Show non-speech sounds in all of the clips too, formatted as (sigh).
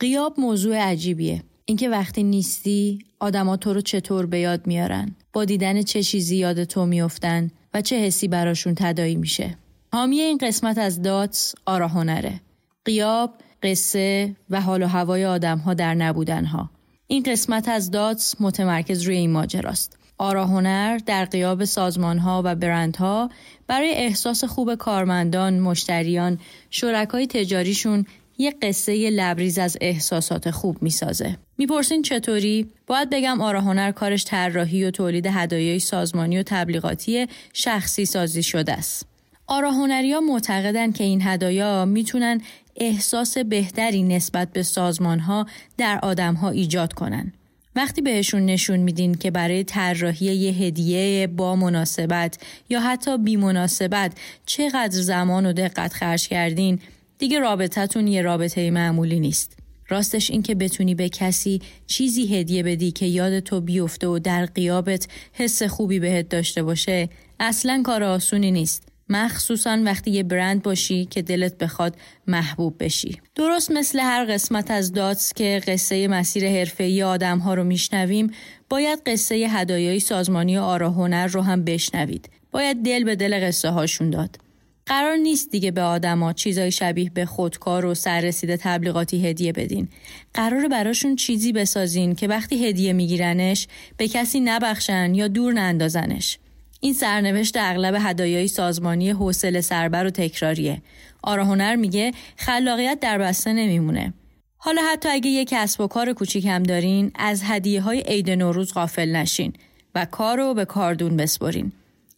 قیاب موضوع عجیبیه. اینکه وقتی نیستی آدما تو رو چطور به یاد میارن؟ با دیدن چه چیزی یاد تو میافتن و چه حسی براشون تدایی میشه؟ حامی این قسمت از داتس آرا هنره. قیاب قصه و حال و هوای آدم ها در نبودن ها این قسمت از داتس متمرکز روی این ماجراست. آرا هنر در قیاب سازمان ها و برندها برای احساس خوب کارمندان، مشتریان، شرکای تجاریشون یه قصه لبریز از احساسات خوب می‌سازه. می‌پرسین چطوری؟ باید بگم آرا هنر کارش طراحی و تولید هدایای سازمانی و تبلیغاتی شخصی سازی شده است. آرا ها معتقدن که این هدایا می‌تونن احساس بهتری نسبت به سازمان ها در آدم ها ایجاد کنن. وقتی بهشون نشون میدین که برای طراحی یه هدیه با مناسبت یا حتی بی مناسبت چقدر زمان و دقت خرج کردین دیگه رابطتون یه رابطه معمولی نیست. راستش این که بتونی به کسی چیزی هدیه بدی که یاد تو بیفته و در قیابت حس خوبی بهت داشته باشه اصلا کار آسونی نیست. مخصوصا وقتی یه برند باشی که دلت بخواد محبوب بشی. درست مثل هر قسمت از داتس که قصه مسیر حرفه‌ای آدمها رو میشنویم، باید قصه هدایای سازمانی آرا هنر رو هم بشنوید. باید دل به دل قصه هاشون داد. قرار نیست دیگه به آدما چیزای شبیه به خودکار و سررسیده تبلیغاتی هدیه بدین. قرار براشون چیزی بسازین که وقتی هدیه میگیرنش به کسی نبخشن یا دور نندازنش. این سرنوشت اغلب هدایای سازمانی حوصله سربر و تکراریه. آرا هنر میگه خلاقیت در بسته نمیمونه. حالا حتی اگه یک کسب و کار کوچیک هم دارین از هدیه های عید نوروز غافل نشین و کار رو به کاردون بسپرین.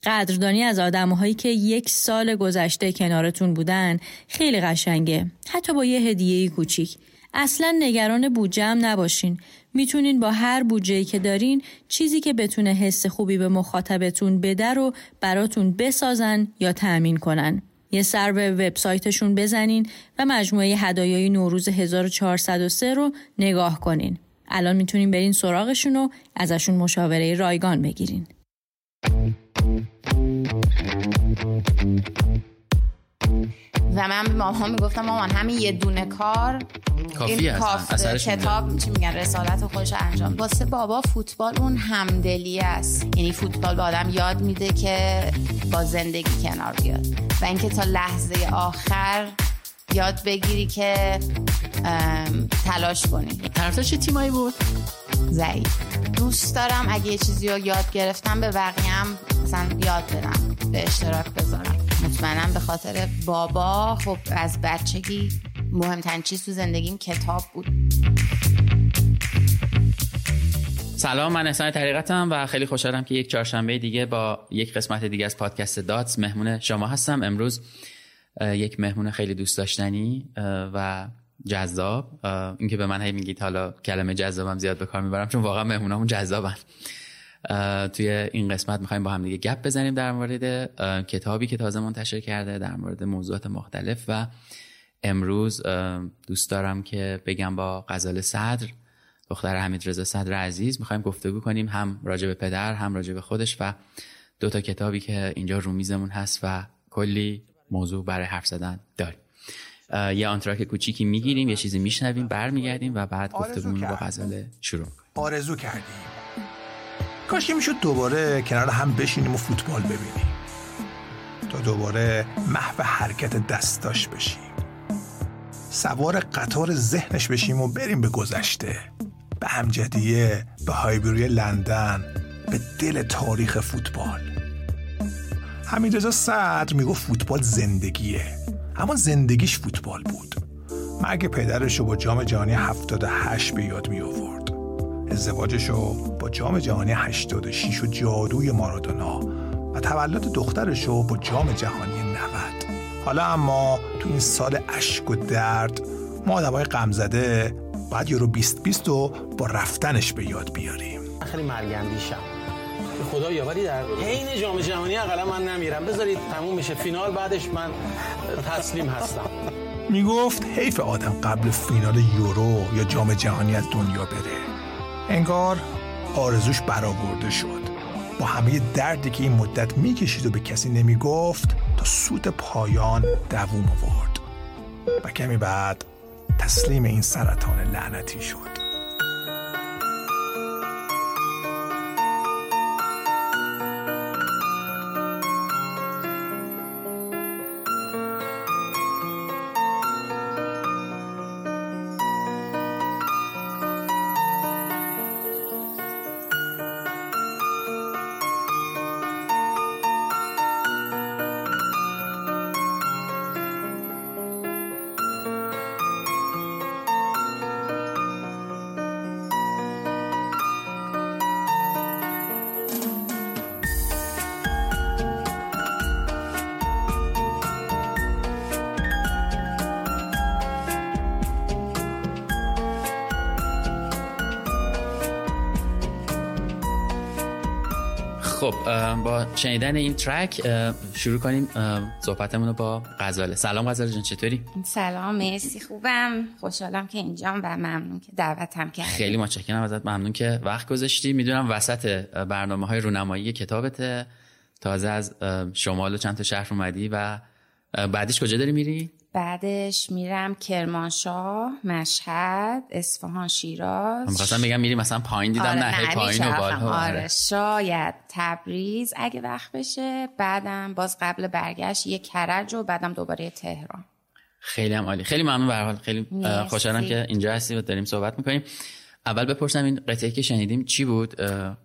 قدردانی از آدمهایی که یک سال گذشته کنارتون بودن خیلی قشنگه. حتی با یه هدیه کوچیک. اصلا نگران بودجه نباشین. می‌تونین با هر بودجه که دارین چیزی که بتونه حس خوبی به مخاطبتون بده رو براتون بسازن یا تأمین کنن. یه سر به وبسایتشون بزنین و مجموعه هدایای نوروز 1403 رو نگاه کنین. الان می‌تونین برین سراغشون و ازشون مشاوره رایگان بگیرین. و من به مامان می‌گفتم مامان همین یه دونه کار کافی این کتاب چی میگن رسالت خودش انجام. واسه بابا فوتبال اون همدلی است. یعنی فوتبال به آدم یاد میده که با زندگی کنار بیاد. و اینکه تا لحظه آخر یاد بگیری که تلاش کنی. طرفدار چه تیمایی بود؟ ضعیف. دوست دارم اگه یه چیزی رو یاد گرفتم به بقیه مثلا یاد بدم به اشتراک بذارم. مطمئنم به خاطر بابا خب از بچگی مهمترین چیز تو زندگیم کتاب بود. سلام من احسان طریقتم و خیلی خوشحالم که یک چهارشنبه دیگه با یک قسمت دیگه از پادکست داتس مهمون شما هستم. امروز یک مهمون خیلی دوست داشتنی و جذاب. اینکه به من هی میگید حالا کلمه جذابم زیاد به کار می‌برم چون واقعا مهمونامون جذابن. توی این قسمت می‌خوایم با هم دیگه گپ بزنیم در مورد کتابی که تازه منتشر کرده در مورد موضوعات مختلف و امروز دوست دارم که بگم با غزال صدر دختر حمید رضا صدر عزیز می‌خوایم گفتگو کنیم هم راجع به پدر هم راجع به خودش و دو تا کتابی که اینجا رو میزمون هست و کلی موضوع برای حرف زدن داریم. یه آنتراک کوچیکی می‌گیریم یه چیزی میشنویم برمیگردیم و بعد گفتگومون با غزاله شروع آرزو کردیم. کاش که می‌شد دوباره کنار هم بشینیم و فوتبال ببینیم. تا دوباره محو حرکت دستاش بشیم. سوار قطار ذهنش بشیم و بریم به گذشته. به همجدیه به هایبری لندن به دل تاریخ فوتبال. حمیدرضا صدر می‌گفت فوتبال زندگیه. اما زندگیش فوتبال بود. مرگ پدرش رو با جام جهانی 78 به یاد می آورد ازدواجش رو با جام جهانی 86 و جادوی مارادونا و تولد دخترش رو با جام جهانی 90 حالا اما تو این سال اشک و درد ما آدمای غمزده باید یورو 2020 رو با رفتنش به یاد بیاریم. خیلی مرگندیشم به خدا یاوری در حین جام جهانی اقلا من نمیرم. بذارید تموم میشه فینال بعدش من تسلیم هستم. می‌گفت حیف آدم قبل فینال یورو یا جام جهانی از دنیا بره. انگار آرزوش برآورده شد. با همه دردی که این مدت می‌کشید و به کسی نمی‌گفت تا سوت پایان دووم آورد. و کمی بعد تسلیم این سرطان لعنتی شد. خب با شنیدن این ترک شروع کنیم صحبتمون رو با غزاله. سلام غزاله جان چطوری؟ سلام مرسی خوبم. خوشحالم که اینجام و ممنون که دعوتم کردی. خیلی متشکرم ازت ممنون که وقت گذاشتی. می‌دونم وسط برنامه های رونمایی کتابت تازه از شمال و چند تا شهر اومدی و بعدش کجا داری میری؟ بعدش میرم کرمانشاه مشهد اصفهان شیراز. می‌خواستم بگم میری مثلا پایین دیدم آره نه پایین و بالا. آره. شاید تبریز اگه وقت بشه. بعدم باز قبل برگشت یه کرج و بعدم دوباره تهران. خیلی هم عالی. خیلی ممنون به حال. خیلی خوشحالم که اینجا هستی و داریم صحبت می‌کنیم. اول بپرسم این قطعه که شنیدیم چی بود؟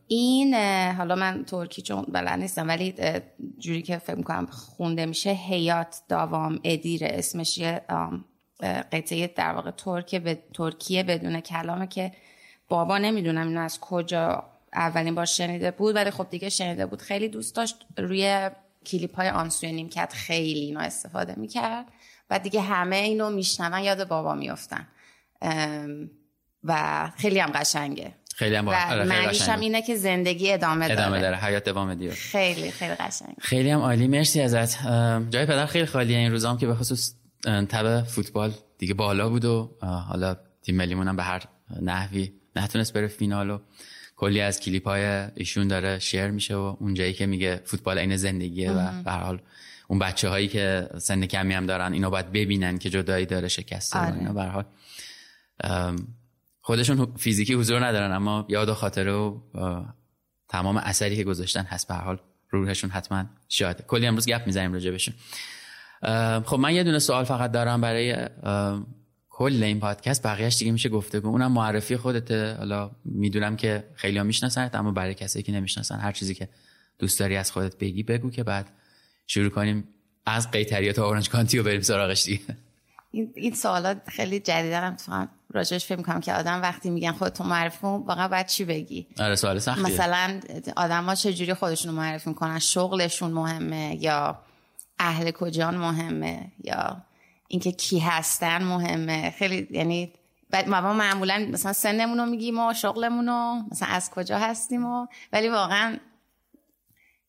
این حالا من ترکی چون بلد نیستم ولی جوری که فکر می‌کنم خونده میشه هیات داوام ادیر اسمش یه قطعه در واقع ترک به ترکیه بدون کلامه که بابا نمی‌دونم اینو از کجا اولین بار شنیده بود ولی خب دیگه شنیده بود. خیلی دوست داشت روی کلیپ های آنسوی نیمکت خیلی اینو استفاده می‌کرد و دیگه همه اینو میشنون یاد بابا میفتن و خیلی هم قشنگه. خیلی هم آره، معنیش هم اینه که زندگی ادامه داره. ادامه داره. حیات ادامه دیاره خیلی خیلی قشنگ خیلی هم عالی. مرسی ازت. جای پدر خیلی خالیه این روزام که به خصوص تب فوتبال دیگه بالا بود و حالا تیم ملیمون هم به هر نحوی نتونست بره فینال و کلی از کلیپ های ایشون داره شیر میشه و اونجایی که میگه فوتبال این زندگیه و به حال اون بچه هایی که سن کمی هم دارن اینو باید ببینن که جدایی داره شکسته آره. اینا به حال. خودشون فیزیکی حضور ندارن اما یاد و خاطره و تمام اثری که گذاشتن هست به حال روحشون حتما شاده کلی امروز گپ می‌زنیم راجع بشون خب من یه دونه سوال فقط دارم برای کل این پادکست. بقیهش دیگه میشه گفتگو. اونم معرفی خودته. حالا می‌دونم که خیلی ها می‌شناسن اما برای کسایی که نمی‌شناسن هر چیزی که دوست داری از خودت بگی بگو که بعد شروع کنیم از قیتریات تا اورنج کانتی و بریم سراغش دیگه. این, این سوالات خیلی جدیدن تو راجعش فکر می‌کنم که آدم وقتی میگن خودتون معرفی کن واقعا باید چی بگی؟ آره سوال سختیه. مثلا آدما چجوری خودشون رو معرفی می‌کنن؟ شغلشون مهمه یا اهل کجان مهمه یا اینکه کی هستن مهمه؟ خیلی یعنی ما معمولا مثلا سنمون رو میگیم و شغلمون رو مثلا از کجا هستیم و ولی واقعا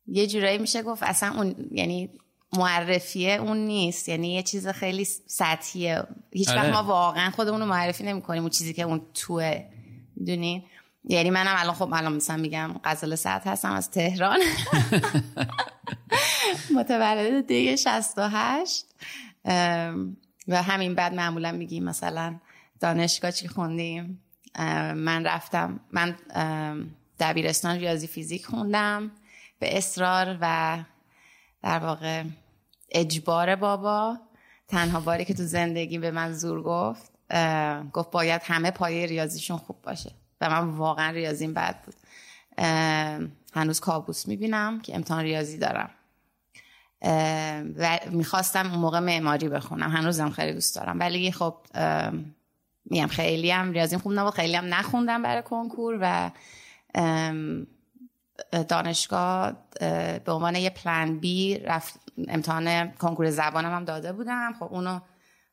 یه جورایی میشه گفت اصلا اون یعنی معرفیه اون نیست. یعنی یه چیز خیلی سطحیه. هیچ وقت آره. ما واقعا خودمون رو معرفی نمی کنیم اون چیزی که اون توه. می‌دونی؟ یعنی منم الان خب الان مثلا میگم غزل سطح هستم از تهران. (laughs) متولد دیگه 68 و همین بعد معمولا میگیم مثلا دانشگاه چی خوندیم. من رفتم من دبیرستان ریاضی فیزیک خوندم. به اصرار و در واقع اجبار بابا. تنها باری که تو زندگی به من زور گفت گفت باید همه پایه ریاضیشون خوب باشه. و من واقعا ریاضیم بد بود. هنوز کابوس می‌بینم که امتحان ریاضی دارم. و می‌خواستم اون موقع معماری بخونم. هنوزم خیلی دوست دارم. ولی خب میگم خیلی هم ریاضیم خوب نبود. خیلی هم نخوندم برای کنکور و دانشگاه به عنوان یه پلان بی رفت امتحان کنکور زبانم هم داده بودم. خب اونو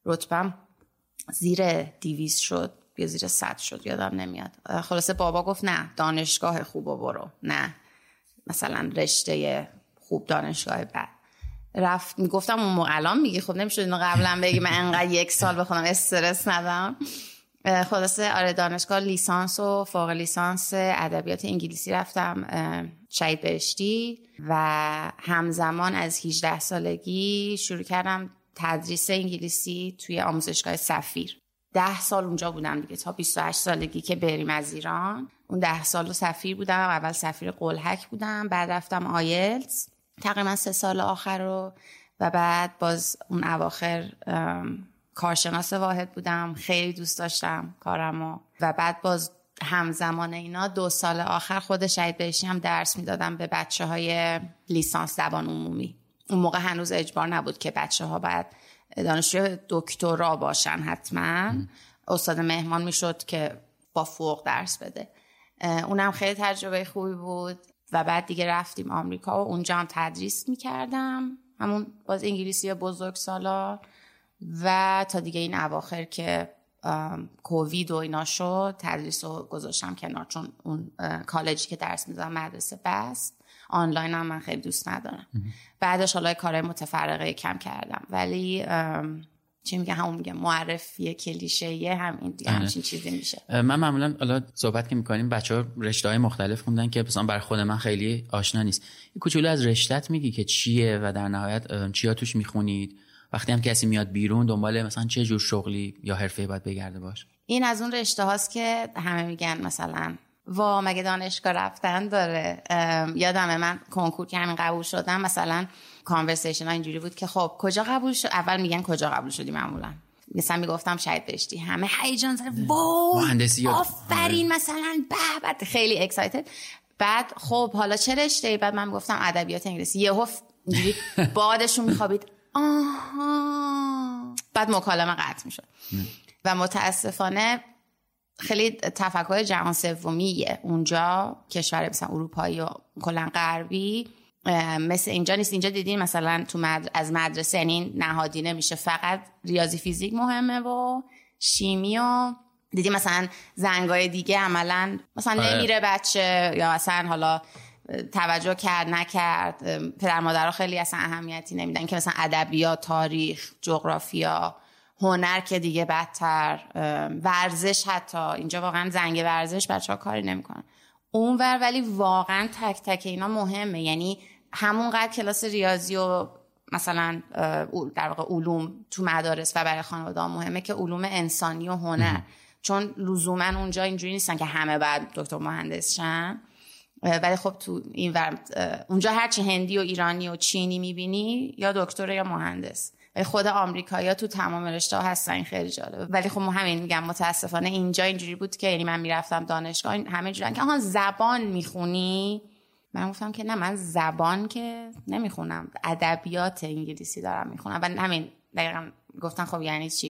رتبم زیر دیویز شد یا زیر صد شد یادم نمیاد. خلاصه بابا گفت نه دانشگاه خوب برو. نه مثلا رشته خوب دانشگاه بعد رفت می‌گفتم اون الان میگی؟ خب نمی‌شد اینو قبلا بگی. من انقدر یک سال بخونم استرس ندم خلاصه آره دانشگاه لیسانس و فوق لیسانس ادبیات انگلیسی رفتم شهید بهشتی و همزمان از 18 سالگی شروع کردم تدریس انگلیسی توی آموزشگاه سفیر. ده سال اونجا بودم دیگه تا 28 سالگی که بریم از ایران. اون ده سال سفیر بودم اول سفیر قلحک بودم بعد رفتم آیلتس. تقریبا سه سال آخر رو و بعد باز اون اواخر کارشناس واحد بودم خیلی دوست داشتم کارمو. و بعد باز همزمان اینا دو سال آخر خود شهید بهشتی هم درس می‌دادم به بچه های لیسانس زبان عمومی. اون موقع هنوز اجبار نبود که بچه ها باید دانشجوی دکترا باشن حتما. استاد مهمان می‌شد که با فوق درس بده. اونم خیلی تجربه خوبی بود. و بعد دیگه رفتیم آمریکا و اونجا هم تدریس می‌کردم. همون باز انگلیسی بزرگ سالا و تا دیگه این اواخر که کووید و اینا شد تدریس رو گذاشتم کنار چون اون کالجی که درس می‌دادم مدرسه بست آنلاین هم من خیلی دوست ندارم. بعدش حالا کارهای متفرقه کم کردم. ولی چی میگه؟ همون میگه معرفی کلیشه هم این دیگه آره. همچین چیزی میشه. من معمولا حالا صحبت که می‌کنیم بچه ها رشته های مختلف خوندن که مثلا بر خود من خیلی آشنا نیست. یه کوچولو از رشتت میگی که چیه و در نهایت چیا توش می‌خونید؟ وقتی هم کسی میاد بیرون دنبال مثلا چه جور شغلی یا حرفه باید بگرده باش. این از اون رشته هاست که همه میگن مثلا وا مگه دانشگاه رفتن داره؟ یادمه من کنکور که همین قبول شدم مثلا کانورسیشن ها اینجوری بود که خب کجا قبول شد؟ اول میگن کجا قبول شدی معمولا؟ مثلا می‌گفتم شاید بشتی همه هیجان زده واو مهندسی آفرین آره. مثلا بعد خیلی اکسایتد بعد خب حالا چه رشته بعد من گفتم ادبیات انگلیسی. یهو اینجوری (laughs) بادشون میخوابید. آها. بعد مکالمه قطع می‌شد. و متاسفانه خیلی تفکر جهان سومیه اونجا کشور مثلا اروپایی و کلا غربی مثل اینجا نیست. اینجا دیدین مثلا تو از مدرسه یعنی نهادینه میشه فقط ریاضی فیزیک مهمه و شیمی و دیدی مثلا زنگای دیگه عملا مثلا آره. نمیره بچه یا مثلا حالا توجه کرد نکرد. پدر مادرها خیلی اصلا اهمیتی نمیدن که مثلا ادبیات تاریخ جغرافیا هنر که دیگه بدتر ورزش حتی. اینجا واقعا زنگ ورزش بچه ها کاری نمی‌کنن. اونور ولی واقعا تک تک اینا مهمه. یعنی همونقدر کلاس ریاضی و مثلا در واقع علوم تو مدارس و برای خانواده مهمه که علوم انسانی و هنر. چون لزوما اونجا اینجوری نیستن که همه بعد دکتر مهندس شن. ولی خب تو این ور اونجا هرچی هندی و ایرانی و چینی می‌بینی یا دکتر یا مهندس. ولی خود آمریکایا تو تمام رشته هستن این خیلی جالبه. ولی خب همین میگم متاسفانه اینجا اینجوری بود که یعنی من می‌رفتم دانشگاه همه جورن که آها زبان می‌خونی؟ من گفتم که نه من زبان که نمی‌خونم. ادبیات انگلیسی دارم می‌خونم. و همین دقیقا گفتن خب یعنی چی؟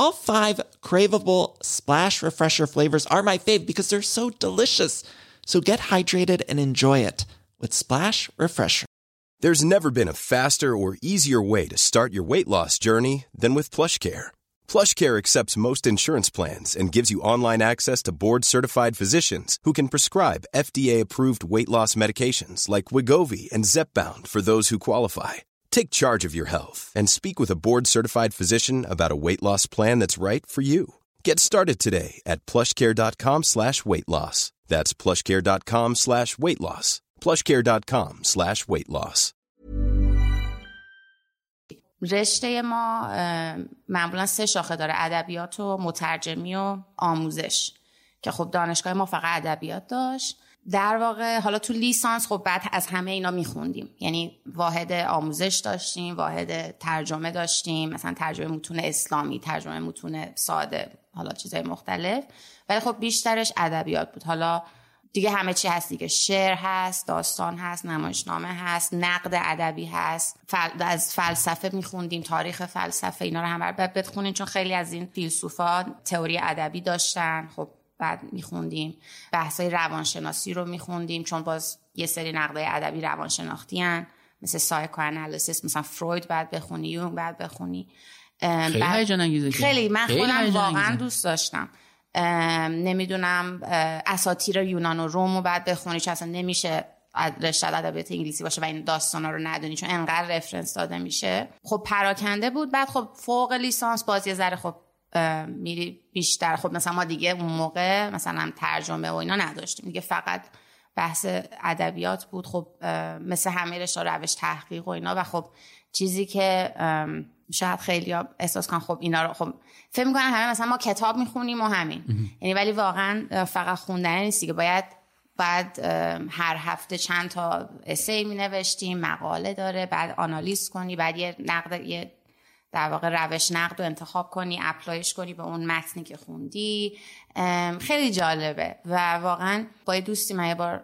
All five craveable splash refresher flavors are my fave because they're so delicious. So get hydrated and enjoy it with Splash Refresher. There's never been a faster or easier way to start your weight loss journey than with PlushCare. PlushCare accepts most insurance plans and gives you online access to board-certified physicians who can prescribe FDA-approved weight loss medications like Wigovi and Zepbound for those who qualify Take charge of your health and speak with a board certified physician about a weight loss plan that's right for you. Get started today at plushcare.com slash weight loss. That's plushcare.com slash weight loss. Plushcare.com slash weight loss. رشته ما معمولا سه شاخه داره ادبیات و مترجمی و آموزش که خب دانشگاه ما فقط ادبیات داشت در واقع حالا تو لیسانس خب بعد از همه اینا میخوندیم. یعنی واحد آموزش داشتیم واحد ترجمه داشتیم مثلا ترجمه متون اسلامی ترجمه متون ساده حالا چیزهای مختلف. ولی خب بیشترش ادبیات بود. حالا دیگه همه چی هست دیگه. شعر هست داستان هست نمایشنامه هست نقد ادبی هست. فل... از فلسفه میخوندیم تاریخ فلسفه اینا رو هم بعد بخونیم چون خیلی از این فیلسوفا تئوری ادبی داشتن. خب بعد میخوندیم. بحثای روانشناسی رو میخوندیم چون باز یه سری نقدای ادبی روانشناختی هن. مثل سایکو انالیسیس مثلا فروید بعد بخونی یونگ بعد بخونی. خیلی هیجان انگیزه خیلی من خودم واقعا دوست داشتم. نمی‌دونم اساتیر یونان و روم رو بعد بخونی چون اصلا نمیشه رشته ادبیات انگلیسی باشه و این داستانا رو ندونی چون انقدر رفرنس داده میشه. خب پراکنده بود بعد خب فوق لیسانس باز یه ذره خب میری بیشتر. خب مثلا ما دیگه اون موقع مثلا ترجمه و اینا نداشتیم. دیگه فقط بحث ادبیات بود. خب مثل همه رشته روش تحقیق و اینا. و خب چیزی که شاید خیلی احساس کن خب اینا رو خب فکر می‌کنن همه مثلا ما کتاب می‌خونیم و همین. یعنی ولی واقعا فقط خوندن نیست دیگه. باید بعد هر هفته چند تا اسی می نوشتیم مقاله داره بعد آنالیز کنی بعد یه نقد یه در واقع روش نقد رو انتخاب کنی اپلایش کنی به اون متنی که خوندی. خیلی جالبه و واقعا با یه دوستی من یه بار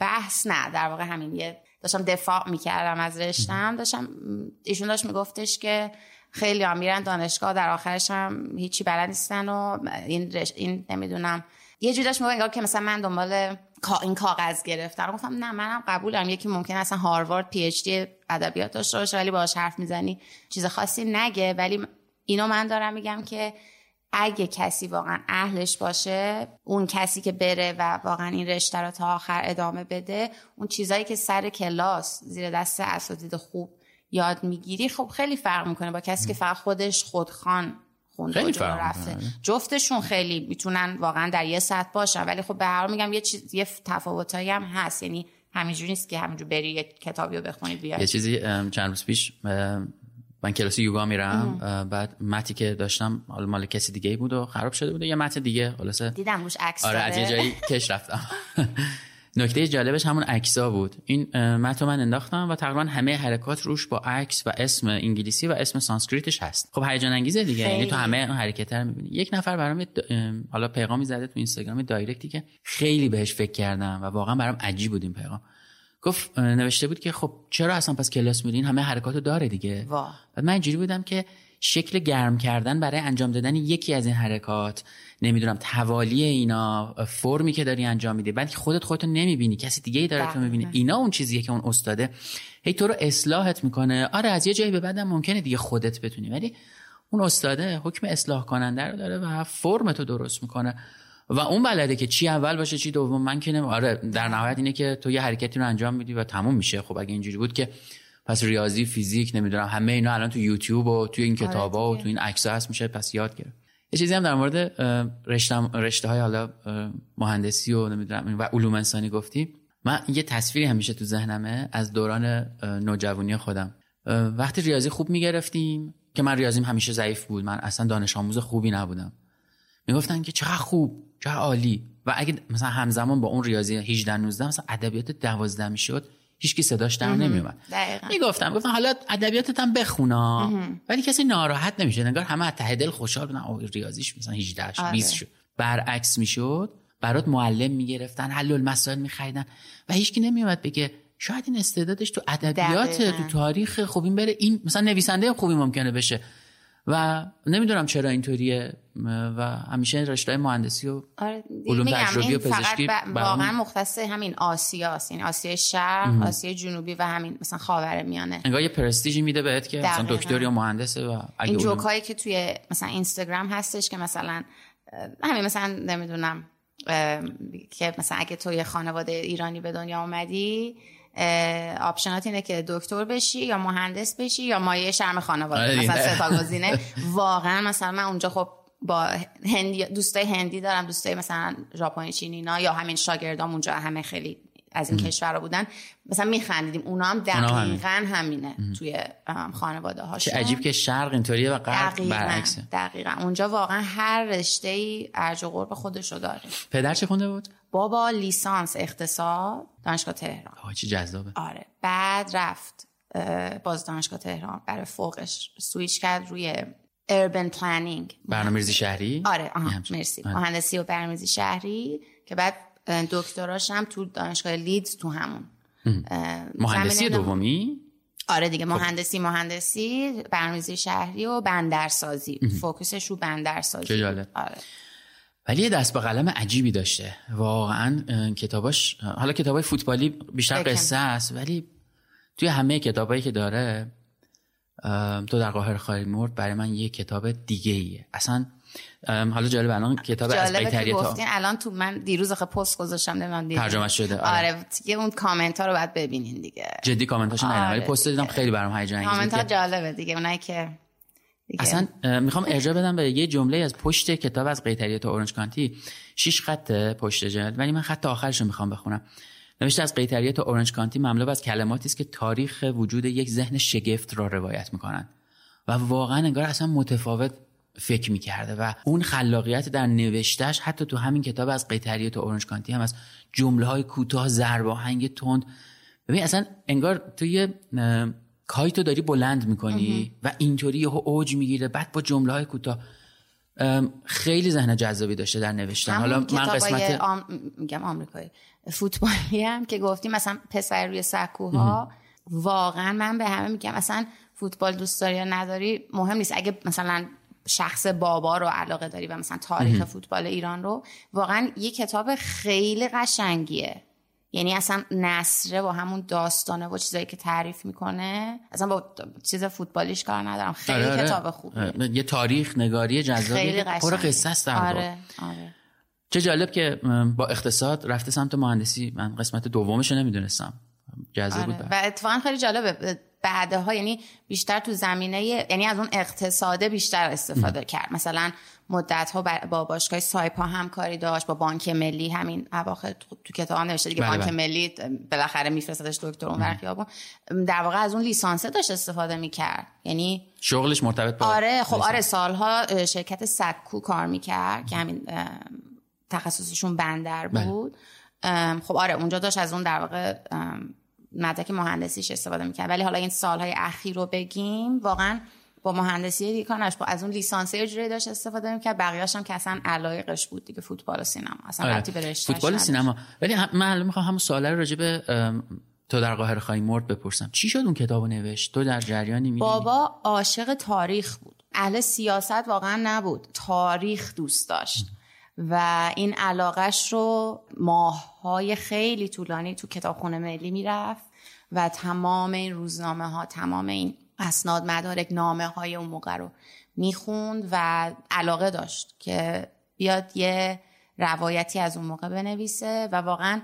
بحث نه در واقع همین یه داشتم دفاع می‌کردم از رشتم. داشتم ایشون داشت میگفتش که خیلی هم میرن دانشگاه در آخرش هم هیچی بلد نیستن و این, رش... این نمی‌دونم. یه جوری داشت می‌گفت که مثلا من دنبال این کاغذ گرفتم گفتم نه منم قبولم. یکی ممکن اصلا هاروارد پی اچ دی ادبیات داشته باشه ولی باهاش حرف می‌زنی چیز خاصی نگه. ولی اینو من دارم میگم که اگه کسی واقعا اهلش باشه اون کسی که بره و واقعا این رشته رو تا آخر ادامه بده اون چیزایی که سر کلاس زیر دست اساتید خوب یاد می‌گیری خب خیلی فرق می‌کنه با کسی که فقط خودش خودخوان. خونده و رفته. جفتشون خیلی می‌تونن واقعا در یه سطح باشن ولی خب به هر میگم یه چیز یه تفاوتایی هم هست. یعنی همینجوری نیست که همینجور بری یه کتابی رو بخونی بیای. یه چیزی چند روز پیش من کلاس یوگا میرم. بعد متی که داشتم حالا مال کسی دیگه بود و خراب شده بود یه مت دیگه خلاصه. دیدم روش عکساره از یه جایی کش رفتم. (laughs) نکته جالبش همون عکسا بود. این متن من انداختم و تقریبا همه حرکات روش با عکس و اسم انگلیسی و اسم سانسکریتش هست. خب هیجان انگیزه دیگه یعنی تو همه اون حرکت رو می‌بینی. یک نفر برام حالا پیغامی زده تو اینستاگرام direct ی که خیلی بهش فکر کردم و واقعا برام عجیب بود این پیغام. گفت نوشته بود که خب چرا اصلا پس کلاس میرین؟ همه حرکاتو داره دیگه. و من اینجوری بودم که شکل گرم کردن برای انجام دادن یکی از این حرکات نمی‌دونم توالی اینا فرمی که داری انجام میدی. ولی خودت خودتو نمی‌بینی کسی دیگه ای داره تو می‌بینی. اینا اون چیزیه که اون استاده هی تو رو اصلاحت می‌کنه. آره از یه جایی به بعدم ممکنه دیگه خودت بتونی. ولی اون استاده حکم اصلاح کننده رو داره و فرم تو درست می‌کنه. و اون بلده که چی اول باشه چی دوم من که آره در نهایت اینه که تو یه حرکتی رو انجام میدی و تموم میشه. خب اگه اینجوری بود که پس ریاضی فیزیک نمی‌دونم همه اینا الان تو یوتیوب و تو این کتابا و تو این عکس‌ها هست میشه پس یاد گرفت. یه چیزی هم در مورد رشته رشته های حالا مهندسی و نمی‌دونم و علوم انسانی گفتی. من یه تصویری همیشه تو ذهنمه از دوران نوجوانی خودم. وقتی ریاضی خوب می‌گرفتیم که من ریاضیم همیشه ضعیف بود من اصلا دانش آموز خوبی نبودم. می‌گفتن که چقدر خوب چقدر عالی. و اگه مثلا همزمان با اون ریاضی 18 19 مثلا ادبیات 12 می‌شد هیچکی صداش در نمیومد می‌گفتم گفتم حالا ادبیاتت هم بخونا ولی کسی ناراحت نمیشه. انگار همه از ته دل خوشحال بودن. ریاضیش مثلا 18 شد 20 شد. برعکس می‌شد. برات معلم می‌گرفتن حل المسائل میخریدن. و هیچکی نمیومد بگه شاید این استعدادش تو ادبیات تو تاریخ خوب این بره این مثلا نویسنده خوبی ممکنه بشه. و نمی‌دونم چرا اینطوریه. و همیشه رشته مهندسی و آره علوم تجربی و پزشکی واقعا مختص همین آسیاست یعنی آسیای شرق آسیای جنوبی و همین مثلا خاور میانه. انگار یه پرستیژی میده بهت که مثلا دکتر یا مهندسه و این جوکایی که توی مثلا اینستاگرام هستش که مثلا همین مثلا نمی‌دونم که مثلا اگه تو یه خانواده ایرانی به دنیا اومدی آپشنات اینه که دکتر بشی یا مهندس بشی یا مایه شرم خانواده. مثلا سه تا گزینه واقعا مثلا من اونجا خب با هندی دوستای هندی دارم دوستای مثلا ژاپنی چینی یا همین شاگردام اونجا همه خیلی از این کشور بودن. مثلا میخندیدیم. اونا هم دقیقا همینه توی خانواده هاش چه عجیب که شرق اینطوریه و غرب برعکسه دقیقا. اونجا واقعا هر رشته ای ارج و قرب خودشو داره. پدر چه خونده بود؟ بابا لیسانس اقتصاد دانشگاه تهران. آه چی جذابه. آره. بعد رفت باز دانشگاه تهران. برای فوقش سویچ کرد روی urban planning برنامه‌ریزی شهری؟ آره آها. مرسی. آره. مهندسی و برنامه‌ریزی شهری که بعد دکتراش هم تو دانشگاه لیدز تو همون. مهندسی دومی؟ آره دیگه مهندسی مهندسی برنامه‌ریزی شهری و بندرسازی. focus ش رو بندرسازی. چه جالب. آره. ولی یه دست به قلم عجیبی داشته. واقعا کتاباش حالا کتابای فوتبالی بیشتر. قصه است ولی توی همه کتابایی که داره تو در قاهر خواهی مرد برای من یه کتاب دیگه ایه اصلا حالا جالب الان کتاب از قیتریه تا الان تو من دیروز آخه پست گذاشتم نمی‌دونم دیدین. ترجمه شده، آره. آره دیگه اون کامنت ها رو باید ببینین دیگه جدی کامنتاشو ندیدم ولی آره. پست دیدم خیلی برام هیجان انگیز کامنت ها جالبه دیگه اونایی که دیگه اصلا می‌خوام ارجاع بدم به یه جمله از پشت کتاب از قیتریه تا اورنج کانتی شیش خط پشت جلد ولی من خط آخرش رو می‌خوام بخونم نوشته از قیتریه تا اورنج کانتی مملو از کلماتی است که تاریخ وجود یک ذهن شگفت را روایت می‌کنند. و واقعا انگار اصلا متفاوت فکر می‌کرده و اون خلاقیت در نوشتش حتی تو همین کتاب از قیتریه تا اورنج کانتی هم از جمله های کوتاه ضرب آهنگ تند. ببین اصلا انگار تو یه کایتو داری بلند می‌کنی و اینطوری یهو اوج می‌گیره بعد با جمله های کوتاه خیلی ذهن جذابی داشته در نوشتن. حالا من قسمت آم... میگم آمریکایی. فوتبالی هم که گفتیم مثلا پسر روی سکوها واقعا من به همه میگم اصلا فوتبال دوست داری یا نداری مهم نیست. اگه مثلا شخص بابا رو علاقه داری و مثلا تاریخ فوتبال ایران رو واقعا یه کتاب خیلی قشنگیه. یعنی اصلا نصره با همون داستانه و چیزایی که تعریف می‌کنه اصلا با چیز فوتبالیش کار ندارم. خیلی آره، آره. کتاب خوبیه. اه، یه تاریخ نگاری جذابی. خیلی پر قصه است. آره آره. چه جالب که ام، با اقتصاد رفته سمت مهندسی. من قسمت دومش رو نمی‌دونستم. جذاب بود آره. برام. و اتفاقا خیلی جالبه. بعدها یعنی بیشتر تو زمینه یعنی از اون اقتصاده بیشتر استفاده کرد. مثلا مدت ها با باشگاه سایپا همکاری داشت با بانک ملی همین اواخر تو, تو کتاب هم نوشته دیگه. بله، بانک بله. ملی بالاخره میفرستادش دکتر اون خیابون. در واقع از اون لیسانسه داشت استفاده می‌کرد. یعنی شغلش مرتبط با آره خب لیسانس. آره سالها شرکت سکو کار می‌کرد که همین تخصصشون بندر بله. بود. خب آره اونجا داشت از اون در واقع مدرک مهندسیش استفاده می‌کرد. ولی حالا این سالهای اخیر رو بگیم واقعا با مهندسی دیگه. با از اون لیسانسه یه جوری داشت استفاده می‌کرد. بقیه‌اش هم که اصلا علایقش بود دیگه فوتبال و سینما. اصلا آره. به رشته‌اش فوتبال و. سینما. ولی هم- من الان می‌خوام همون سواله رو راجع به تو در قاهره خواهی مرد بپرسم. چی شد اون کتابو نوشت؟ تو در جریانی می‌دونی بابا عاشق تاریخ بود. اهل سیاست واقعا نبود. تاریخ دوست داشت. و این علاقش رو ماههای خیلی طولانی تو کتابخونه ملی می‌رفت و تمام این روزنامه ها تمام این اسناد مدارک نامه های اون موقع رو می‌خوند و علاقه داشت که بیاد یه روایتی از اون موقع بنویسه و واقعا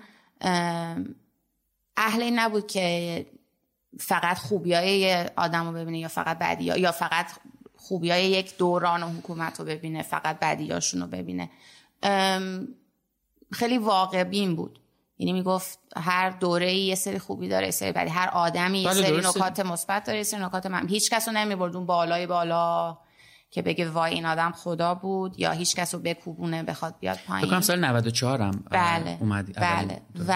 اهل این نبود که فقط خوبیای یه آدم رو ببینه یا فقط بدی یا فقط خوبیای یک دوران و حکومت رو ببینه فقط بدیاشون رو ببینه. خیلی واقع بین بود. یعنی می‌گفت هر دوره یه سری خوبی داره یه سری بدی. هر آدمی یه بله، سری. نکات مثبت داره یه سری نکات من. هیچ کس رو نمی‌برد اون بالای بالا که بگه وای این آدم خدا بود یا هیچ کس رو بکوبونه بخواد بیاد پایین. کنم سال 94 هم بله اومدی بله. و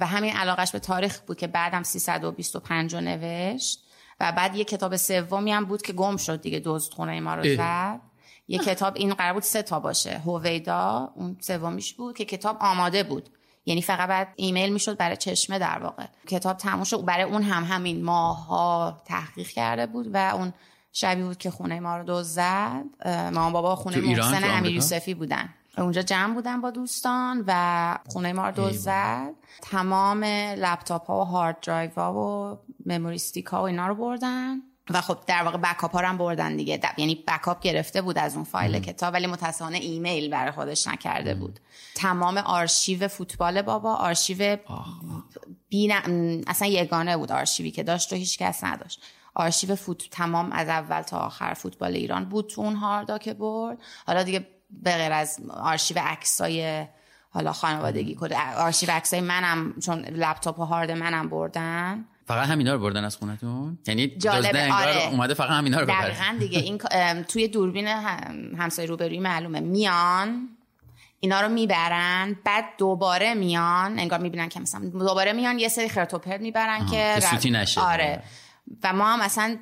و همین علاقش به تاریخ بود که بعدم 325 رو نوشت. و بعد یه کتاب سومی هم بود که گم شد دیگه دزد خونه ما رو. زد. یه کتاب این قرار بود سه تا باشه. هویدا اون سومیش بود که کتاب آماده بود. یعنی فقط بعد ایمیل می‌شد برای چشمه در واقع. کتاب تموم شد. برای اون هم همین ماها تحقیق کرده بود و اون شبی بود که خونه ما رو دزد زد. مامان بابا خونه محسن؟ امیر یوسفی بودن. اونجا جمع بودن با دوستان و خونه ما رو دزد زد. تمام لپتاپ ها و hard drive ها و memory stick ها و اینا رو بردن. و خب در واقع backup ها هم بردن دیگه. دب- یعنی backup گرفته بود از اون فایل کتاب ولی متاسفانه ایمیل برای خودش نکرده بود. تمام آرشیو فوتبال بابا آرشیو بی ن- اصلا یگانه بود آرشیوی که داشت و هیچ کس نداشت. آرشیو فوت تمام از اول تا آخر فوتبال ایران بود تو اون هاردا که برد. حالا دیگه به غیر از آرشیو عکسای حالا خانوادگی کد آرشیو عکسای منم چون لپتاپ و هارد منم بردن. فقط همینا رو بردن از خونتون؟ یعنی انگار آره. اومده فقط همینا رو ببره دقیقا دیگه این توی دوربین هم- همسایه روبروی معلومه. میان اینا رو می‌برن بعد دوباره میان انگار می‌بینن که مثلا دوباره میان یه سری خرت و پرت می‌برن که که سوتی نشه. آره. و ما هم اصلا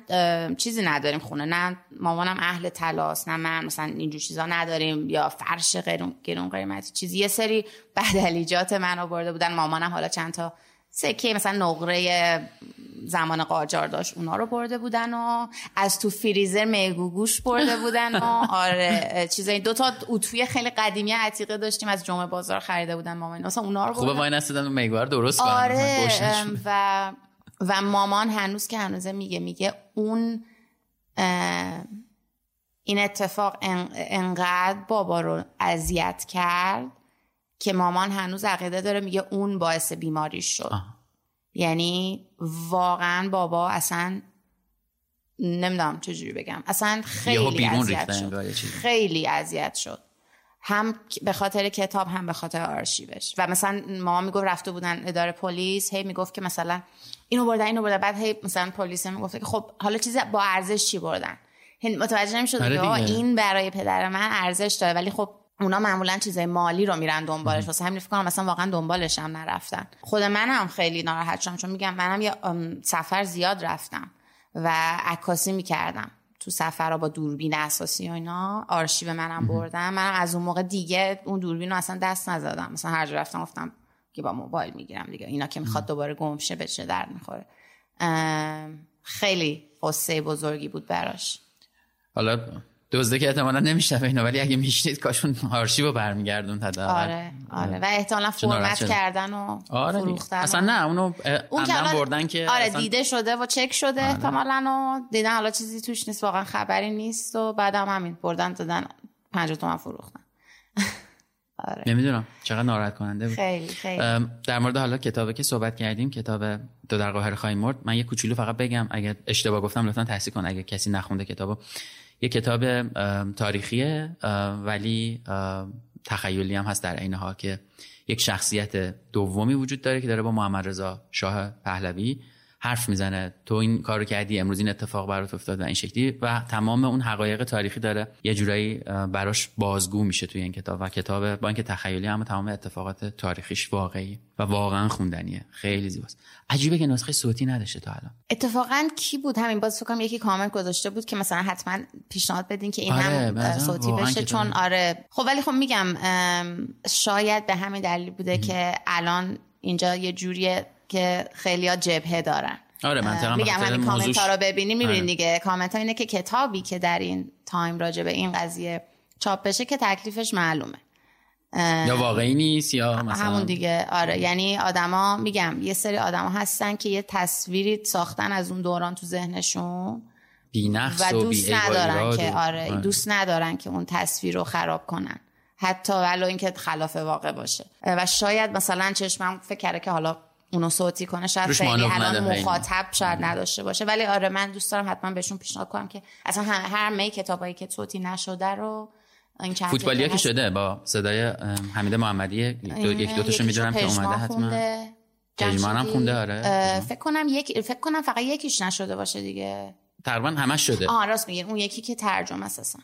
چیزی نداریم خونه. نه مامانم اهل تلاس نه من مثلا اینجور چیزا نداریم یا فرش گرون قیمتی چیزی. یه سری بدلیجات من آورده بودن. مامانم حالا چند تا سکه مثلا نقره زمان قاجار داشت اونا رو برده بودن و از تو فریزر میگو گوش برده بودن و (laughs) آره چیزایی. دو تا اتوی خیلی قدیمی عتیقه داشتیم از جمعه بازار خریده بودن مامان. مثلا اونا رو خوبه بردن. وای نستدن میگوار درست آره و و مامان هنوز که هنوزه میگه میگه اون این اتفاق ان- انقدر بابا رو اذیت کرد که مامان هنوز عقیده داره میگه اون باعث بیماریش شد. آه. یعنی واقعا بابا اصلا نمی‌دونم چجوری بگم. اصلا خیلی اذیت شد. خیلی اذیت شد. هم به خاطر کتاب هم به خاطر آرشیوش. و مثلا ماما می‌گفت رفته بودن اداره پلیس هی می‌گفت که مثلا اینو بردن اینو بردن بعد هی مثلا پلیس می‌گفت که خب حالا چیزی با ارزش چی بردن؟ متوجه نمی‌شد آره که. این برای پدر من ارزش داره. ولی خب اونا معمولا چیزای مالی رو میرن دنبالش. واسه همین فکر کنم مثلا واقعا دنبالش هم نرفتن. خود منم خیلی ناراحت شدم چون میگم منم یه سفر زیاد رفتم و عکاسی می‌کردم تو سفرها با دوربین اساسی و اینا. آرشیو منم بردم. منم از اون موقع دیگه اون دوربین رو اصلا دست نزدم. مثلا هر جا رفتم گفتم که با موبایل می‌گیرم دیگه. اینا که می‌خواد دوباره گم شه به چه درد می‌خوره. خیلی قصه بزرگی بود براش. حالا دزده که احتمالا نمیشنوه اینا ولی اگه میشنید کاشون آرشیو برمیگردون حداقل. آره آره. و احتمالا فرمت. کردن و آره. فروختن اصلا نه اونو اون که بردن که آره اصلا- دیده شده و چک شده احتمالا و دیدن حالا چیزی توش نیست واقعا خبری نیست و بعدم همین بردن دادن پنج تومن فروختن. (laughs) آره. نمی‌دونم. چقدر ناراحت کننده بود. خیلی خیلی. در مورد حالا کتابی که صحبت کردیم کتاب دو در قاهره خواهیم مرد من یه کوچولو فقط بگم اگه اشتباه گفتم لطفا تصحیح کن اگه کسی نخونده کتابو. یه کتاب تاریخیه ولی تخیلی هم هست در عین حال که یک شخصیت دومی وجود داره که داره با محمد رضا شاه پهلوی. حرف می‌زنه. تو این کارو کردی امروز این اتفاق برات افتاد و این شکلی. و تمام اون حقایق تاریخی داره. یه جورایی براش بازگو میشه توی این کتاب. و کتاب با اینکه تخیلی اما تمام اتفاقات تاریخیش واقعی و واقعا خوندنیه. خیلی زیباست. عجیبه که نسخه صوتی نداشته تا الان. اتفاقا کی بود؟ همین باز فکر یکی کامنت گذاشته بود که مثلا حتما پیشنهاد بدین که این آره، هم صوتی بشه کتاب- چون آره. خب ولی خب میگم شاید به همین دلیل بوده که الان اینجا یه جوریه که خیلی جبهه دارن. آره منطقا میگم همین کامنت ها رو ببینیم. می‌بینید آره. دیگه. کامنت ها اینه که کتابی که در این time راجع به این قضیه چاپ بشه که تکلیفش معلومه. یا واقعی نیست یا مثلا همون دیگه. آره یعنی آدما میگم یه سری آدما هستن که یه تصویری ساختن از اون دوران تو ذهنشون بی‌نقص و و دوست بی ندارن که آره. دوست ندارن که اون تصویر رو خراب کنن. حتی ولو اینکه خلاف واقع باشه. و شاید مثلا چشمم فکر کرده که حالا اونو صوتی کنه شاید خیلی الان. مخاطب شاید نداشته باشه ولی آره من دوست دارم حتما بهشون پیشنهاد کنم که اصلا هر می کتابایی که صوتی نشده رو این فوتبالیا که. شده با صدای حمید محمدی دو یک دو تاشو می‌دونم که اومده حتما. پژمان هم. خونده، آره. فکر کنم یک فکر کنم فقط یکیش نشده باشه دیگه تقریبا همش شده آه راست میگین اون یکی که ترجمه است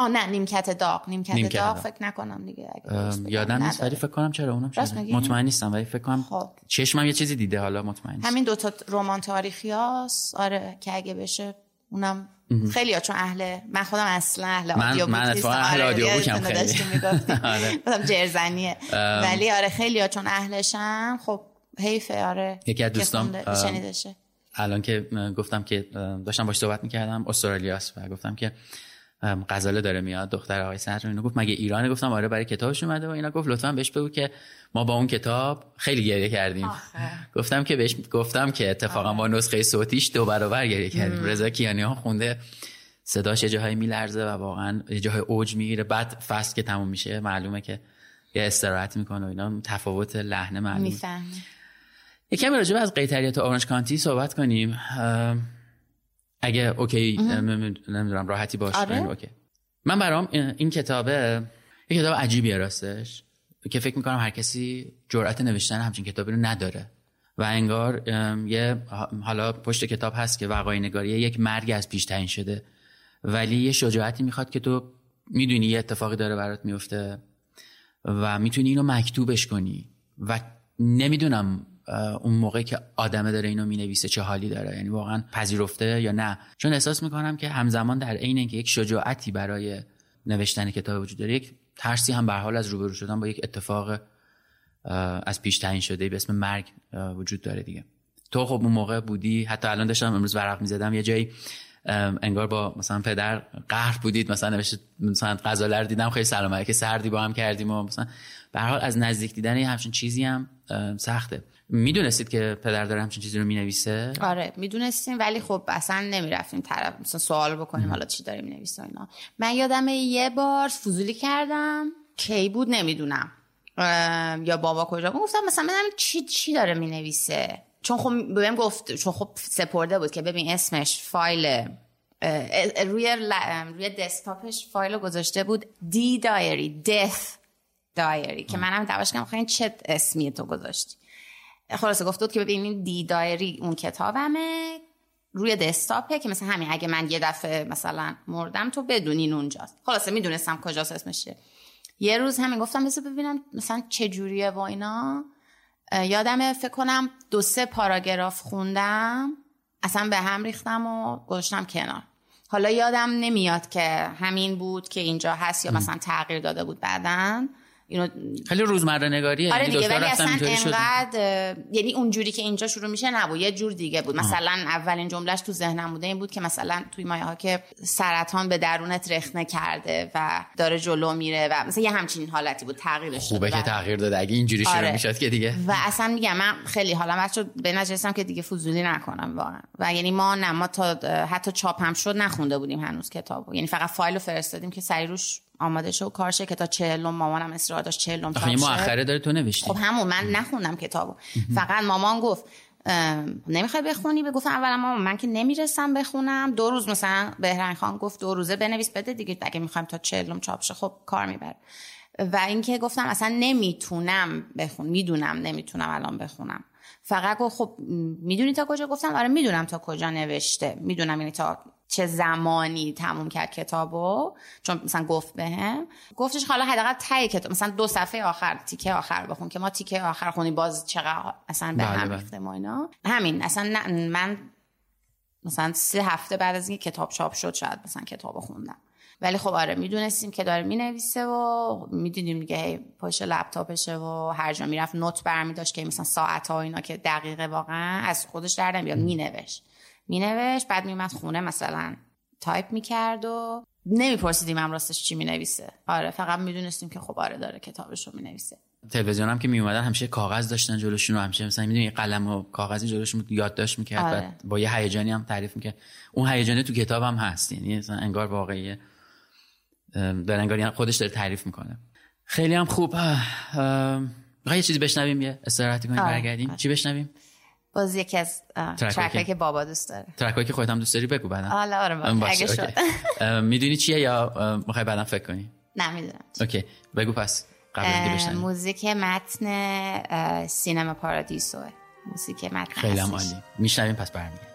آه نه نیمکت داغ نیمکت, نیمکت داغ داغ. فکر نکنم دیگه اگه. یادم نیست. ولی فکر کنم چرا اونم شده؟ مطمئن نیستم ولی فکر کنم خب. چشمم یه چیزی دیده حالا مطمئن نیستم همین دوتا رمان تاریخی هاست آره که اگه بشه اونم خیلی ها چون اهل من خودم اصلا اهل من- آدیو من بوک اتفاقا. اهل آره، آدیو بوکم خیلی. (laughs) آره. جرزنیه ولی آره خیلی ها چون اهلشن خب حیفه آره یکی از ام، شنیدشه الان که گفتم که داشتم باش صحبت می‌کردم استرالیاست و گفتم که غزاله داره میاد دختر آقای صدر اینو گفت مگه ایرانه؟ گفتم آره برای کتابش اومده و اینا. گفت لطفا بهش بگو که ما با اون کتاب خیلی گریه کردیم. گفتم که بهش گفتم که اتفاقا با نسخه صوتیش دو برابر گریه کردیم. رضا کیانیان خونده صداش یه جاهایی میلرزه و واقعا یه جاهای اوج می‌گیره. بعد فصل که تموم میشه معلومه که یه استراحت می‌کنه و اینا. تفاوت لحن معلومه. کمی راجع به از قیطریه تا اورنج کانتی صحبت کنیم. اگه okay نمی‌دونم راحتی باشه. آره. okay. من برام این کتابه یه کتاب عجیبیه راستش. که فکر می‌کنم هر کسی جرأت نوشتن همچین کتابی رو نداره. و انگار یه حالا پشت کتاب هست که وقایع نگاری یک مرگ از پیش تعیین شده. ولی یه شجاعتی می‌خواد که تو می‌دونی یه اتفاقی داره برات میفته و می‌تونی اینو مکتوبش کنی. و نمی‌دونم اون موقع که آدمه داره اینو می‌نویسه چه حالی داره. یعنی واقعا پذیرفته یا نه. چون احساس می‌کنم که همزمان در عین اینکه یک شجاعتی برای نوشتن کتاب وجود داره یک ترسی هم به حال از روبرو شدن با یک اتفاق از پیش تعیین شده به اسم مرگ وجود داره دیگه. تو خب اون موقع بودی حتی الان داشتم امروز ورق می‌زدم یه جایی انگار با مثلا پدر قهر بودید مثلا نوشته مثلا غزاله دیدم خیلی سلام که سردی با هم کردیم و مثلا به حال از نزدیک دیدن همچین چیزی هم سخته. می‌دونستید که پدر داره همچین چیزی رو می‌نویسه؟ آره می‌دونستیم ولی خب اصلا نمی‌رفتیم طرف مثلا سوال بکنیم حالا چی داره می‌نویسه اینا. من یادم یه بار فضولی کردم کی بود نمی‌دونم. یا بابا کجا گفتم مثلا من چی چی داره می‌نویسه. چون خب بهم گفت چون خب سپرده بود که ببین اسمش فایل روی روی دسکتاپش فایل گذاشته بود دی دایری دث دایری که منم دعواش کردم خیلی چه اسمی تو گذاشتی؟ خلاصه گفت بود که ببینید دی دایری اون کتابمه روی دسکتاپه که مثلا همین اگه من یه دفعه مثلا مردم تو بدونین اونجاست. خلاصه می‌دونستم کجاست اسمش یه روز همین گفتم بذار ببینم مثلا چه جوریه و اینا. یادم فکر کنم دو سه پاراگراف خوندم اصلا به هم ریختم و گذاشتم کنار. حالا یادم نمیاد که همین بود که اینجا هست یا مثلا تغییر داده بود بعدن اینو خیلی روزمره نگاریه آره یعنی دیگه ولی اصلا شده. انقدر یعنی اونجوری که اینجا شروع میشه نبود. یه جور دیگه بود. مثلا اولین جملهش تو ذهنم بوده این بود که مثلا توی مایه ها که سرطان به درونت رخنه کرده و داره جلو میره و مثلا یه همچین حالتی بود. تغییرش خوبه که تغییر داده. اگه اینجوری شروع آره. می‌شد که دیگه. و اصلا میگم من خیلی حالا بچه به نجستم که دیگه فضولی نکنم واقعا. و یعنی ما نه ما تا حتی چاپ هم شد نخونده بودیم هنوز کتابو. یعنی فقط فایل رو فرستادیم که سری روش آماده شد و کارشه که تا چهلم مامانم اصرار داشت چهلم این مؤخره داره تو نوشتی. خب همون من نخوندم کتابو. فقط مامان گفت نمی‌خوای بخونی؟ به گفتم اولا مامان من که نمی‌رسم بخونم. دو روز مثلا بهرنگ خان گفت دو روزه بنویس بده دیگه. اگه می‌خوایم تا چهلم چاپ شه خب کار می‌بره. و اینکه گفتم اصلا نمی‌تونم بخون می‌دونم نمی‌تونم الان بخونم. فقط گفت خب می‌دونی تا کجا؟ گفتم آره می‌دونم تا کجا نوشته. می‌دونم یعنی تا چه زمانی تموم کرد کتابو؟ چون مثلا گفت بهم. گفتش حالا حداقل تای کتاب مثلا دو صفحه آخر تیکه آخر بخون که ما تیکه آخر خونی باز چقدر اصلا به هم ریخته ما اینا. همین اصلا نه من مثلا سه هفته بعد از اینکه کتاب چاپ شد شاید مثلا کتاب خوندم. ولی خب آره می‌دونستیم که داره می‌نویسه و می‌دیدیم دیگه پشت لپتاپشه و هر جا می‌رفت note برمی داشت که مثلا ساعت ها اینا که دقیقه واقعا از خودش در نمیاد مینوشت. مینوشت بعد میومد خونه مثلا تایپ می‌کرد و نمیپرسیدیم هم راستش چی می‌نویسه. آره فقط می‌دونستیم که خب آره داره کتابش رو می‌نویسه. تلویزیون هم که می اومدن همیشه کاغذ داشتن جلوشون و همیشه مثلا می‌دونی قلم و کاغذی جلوشون یادداشت می‌کرد آره. با یه هیجانی هم تعریف می‌کرد. اون هیجانی تو کتاب هم هست یعنی مثلا انگار واقعیه در انگار خودش داره تعریف می‌کنه. خیلی هم خوب. می‌خوای یه چیزی بشنویم؟ یه استراحتی کنیم آره. برگردیم. چی بشنویم؟ باز یکی از ترک که بابا دوست داره. ترک که خودت هم دوست داری بگو بعدا. حالا آره اگه شد. می‌دونی چیه یا می‌خوای بعدا فکر کنی؟ نه می‌دونم. اوکی بگو پس قبل موزیک متن سینما پارادیسو موزیک متن خیلی. عالی. میشنویم پس برمیگردیم.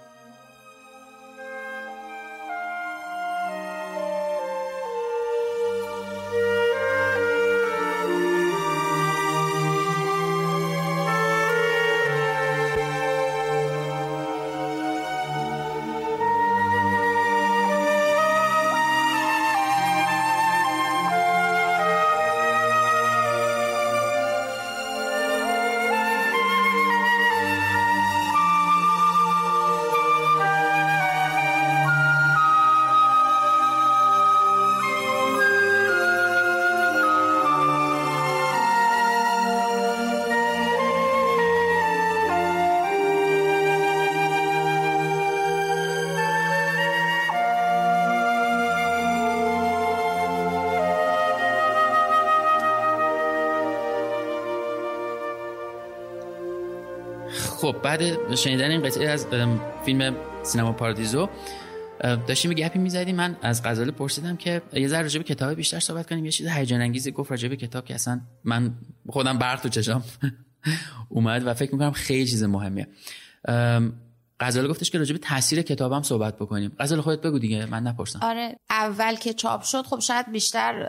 خب بعد شنیدن این قطعه از فیلم سینما پارادیزو داشتیم گپی می‌زدیم. من از غزاله پرسیدم که یه ذره راجع به کتاب بیشتر صحبت کنیم یه چیز هیجان انگیزی گفت راجع به کتاب که اصلا من خودم برق تو چشام (laughs) اومد و فکر می‌کنم خیلی چیز مهمیه. غزاله گفتش که راجع به تاثیر کتابم صحبت بکنیم. غزاله خودت بگو دیگه من نپرسم. آره اول که چاپ شد خب شاید بیشتر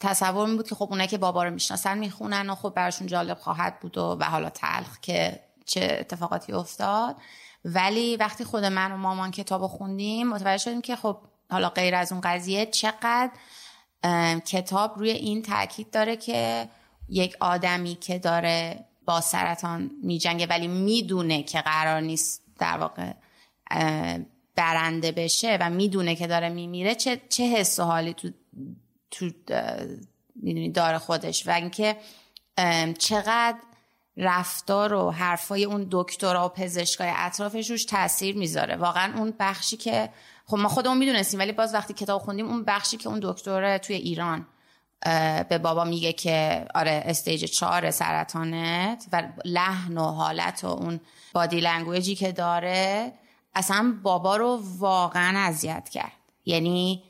تصور می بود که خب اونایی که بابا رو می‌شناسن می‌خونن و خب براشون جالب خواهد بود و, و حالا تلخ که چه اتفاقاتی افتاد. ولی وقتی خود من و مامان کتاب خوندیم متوجه شدیم که خب حالا غیر از اون قضیه چقدر کتاب روی این تاکید داره که یک آدمی که داره با سرطان میجنگه ولی می‌دونه که قرار نیست در واقع برنده بشه و می‌دونه که داره میمیره چه چه حس و حالی تو تو می‌دونی داره خودش و اینکه چقدر رفتار و حرفای اون دکترا و پزشکای اطرافش روش تاثیر می‌ذاره. واقعا اون بخشی که خب ما خودمون می‌دونستیم ولی باز وقتی کتاب خوندیم اون بخشی که اون دکتر توی ایران به بابا میگه که آره stage چهار سرطانت و لحن و حالت و اون body language ی که داره اصلا بابا رو واقعا اذیت کرد. یعنی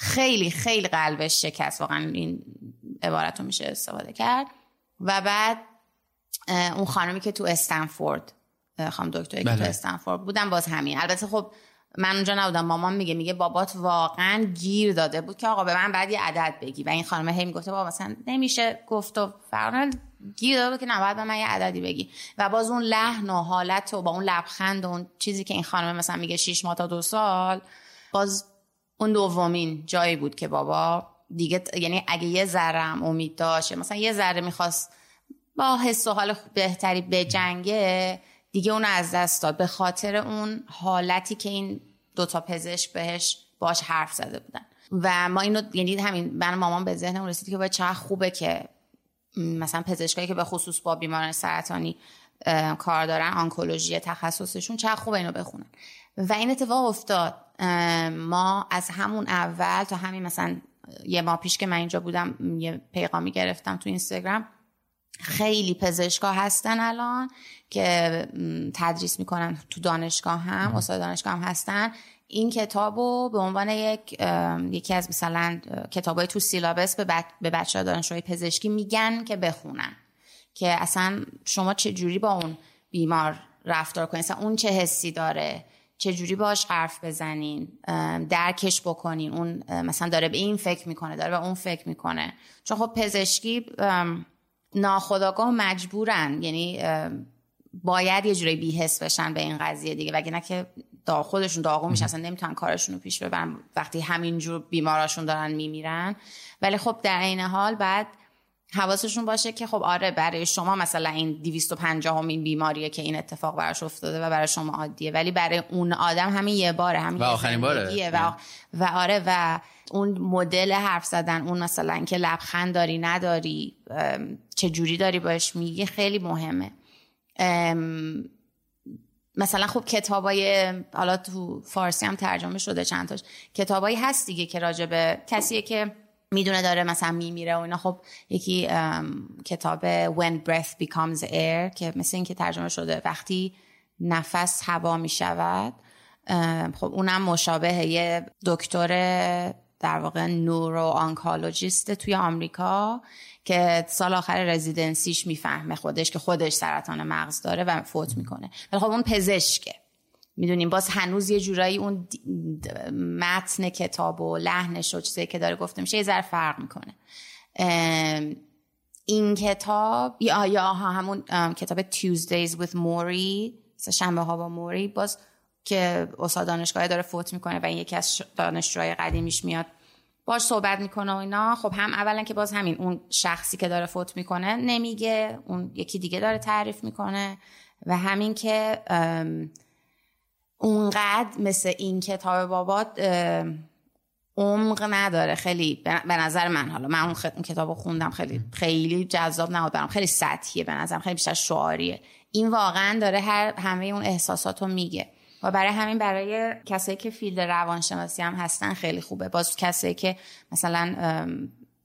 خیلی خیلی قلبش شکست. واقعا این عبارت رو میشه استفاده کرد. و بعد اون خانمی که تو استنفورد خانم دکتری که تو بله. استنفورد بودن باز همین. البته خب من اونجا نبودم. مامان میگه میگه بابات واقعا گیر داده بود که آقا به من بعد یه عدد بگی. و این خانم هی می‌گفته بابا مثلا نمیشه گفت و فرقا گیر داده بود که نباید به من یه عددی بگی. و باز اون لحن و حالت و با اون لبخند و اون چیزی که این خانم مثلا میگه 6 ماه تا دو سال باز اون دومین جایی بود که بابا دیگه یعنی اگه یه ذره امید داشت مثلا یه ذره می‌خواست با حس و حال بهتری به جنگه دیگه اون از دست داد. به خاطر اون حالتی که این دوتا پزشک بهش باش حرف زده بودن. و ما اینو یعنی همین من مامان به ذهنم رسید که باید چقدر خوبه که مثلا پزشکایی که به خصوص با بیماران سرطانی کار دارن آنکولوژی تخصصشون. چقدر خوبه اینو بخونن. و این اتفاق افتاد. ما از همون اول تا همین مثلا یه ماه پیش که من اینجا بودم یه پیغامی گرفتم تو اینستاگرام. خیلی پزشکا هستن الان که تدریس می‌کنن تو دانشگاه هم استاد دانشگاه هم هستن. این کتاب رو به عنوان یک یکی از مثلا کتابای تو سیلابس به, بچه ها پزشکی میگن که بخونن. که اصلا شما چه جوری با اون بیمار رفتار کنید اصلا اون چه حسی داره؟ چه جوری باش حرف بزنین؟ درکش بکنین؟ اون مثلا داره به این فکر می‌کنه داره به اون فکر می‌کنه. چون خب پزشکی ناخداگاه مجبورن. یعنی باید یه جوری بیهس بشن به این قضیه دیگه. وگرنه که دا خودشون داغو میشن. اصلا نمی‌تونن کارشون رو پیش ببرن. وقتی همینجور بیماراشون دارن میمیرن. ولی خب در این حال بعد حواسشون باشه که خب آره برای شما مثلا این 250 همین بیماریه که این اتفاق براش افتاده و برای شما عادیه ولی برای اون آدم همین یه باره همین و آخرین باره. و, و آره و اون مدل حرف زدن اون مثلا که لبخند داری نداری چه جوری داری باش میگه خیلی مهمه. مثلا خب کتابای حالا تو فارسی هم ترجمه شده چند تاش کتابایی هست دیگه که راجبه کسیه که می‌دونه داره مثلا میمیره و اینا. خب یکی کتاب When Breath Becomes Air که مثل این که ترجمه شده وقتی نفس هوا می‌شود خب اونم مشابه یه دکتر در واقع نورو آنکالوجیست توی آمریکا که سال آخر رزیدنسیش می‌فهمه خودش که خودش سرطان مغز داره و فوت می‌کنه. ولی خب اون پزشکه. می‌دونیم باز هنوز یه جورایی اون متن کتاب و لحنش و چیزی که داره گفته میشه یه ذره فرق می‌کنه. این کتاب یا یا همون کتاب Tuesdays with موری شنبه ها با موری باز که استاد دانشگاه داره فوت می‌کنه و این یکی از دانشجوهای قدیمیش میاد باش صحبت می‌کنه و اینا. خب هم اولا که باز همین اون شخصی که داره فوت می‌کنه نمیگه اون یکی دیگه داره تعریف می‌کنه و همین که اونقدر مثل این کتاب بابات عمق نداره. خیلی به نظر من حالا من اون, اون کتاب خوندم خیلی خیلی جذاب نبود برام. خیلی سطحیه به نظرم. خیلی بیشتر شعاریه. این واقعا داره هر همه اون احساسات رو میگه. و برای همین برای کسایی که فیلد روانشناسی هم هستن خیلی خوبه. باز کسایی که مثلا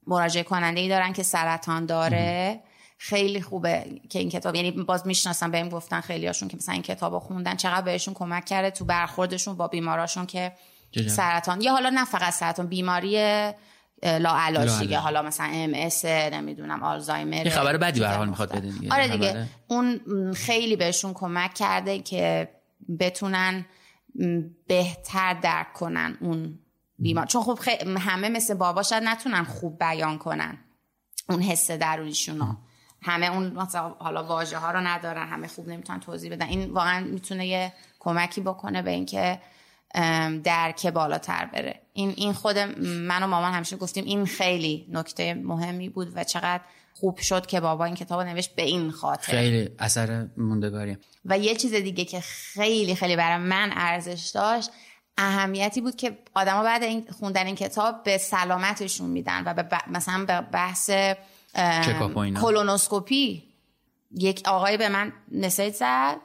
مراجعه کننده ای دارن که سرطان داره خیلی خوبه که این کتاب یعنی باز می‌شناسم بهم گفتن خیلی هاشون که مثلا این کتاب رو خوندن چقدر بهشون کمک کرده تو برخوردشون با بیماراشون که سرطان یا حالا نه فقط سرطان بیماری لا علاج دیگه حالا مثلا ام اس نمی‌دونم آلزایمر یه خبر بدی به حال می‌خواد دیگه آره دیگه. اون خیلی بهشون کمک کرده که بتونن بهتر درک کنن اون بیمار. چون خب همه مثل بابا شاید نتونن خوب بیان کنن اون حس درونیشون همه اون مثلا حالا واژه ها رو ندارن همه خوب نمی‌تونن توضیح بدن. این واقعا می‌تونه یه کمکی بکنه به اینکه درک بالاتر بره. این این خود من و مامان همیشه گفتیم این خیلی نکته مهمی بود و چقدر خوب شد که بابا این کتاب نوشت به این خاطر. خیلی اثر موندگاری و یه چیز دیگه که خیلی خیلی برای من ارزش داشت اهمیتی بود که آدما بعد این خوندن این کتاب به سلامتشون میدن و به مثلا به بحث کولونوسکوپی یک آقای به من مسیج زد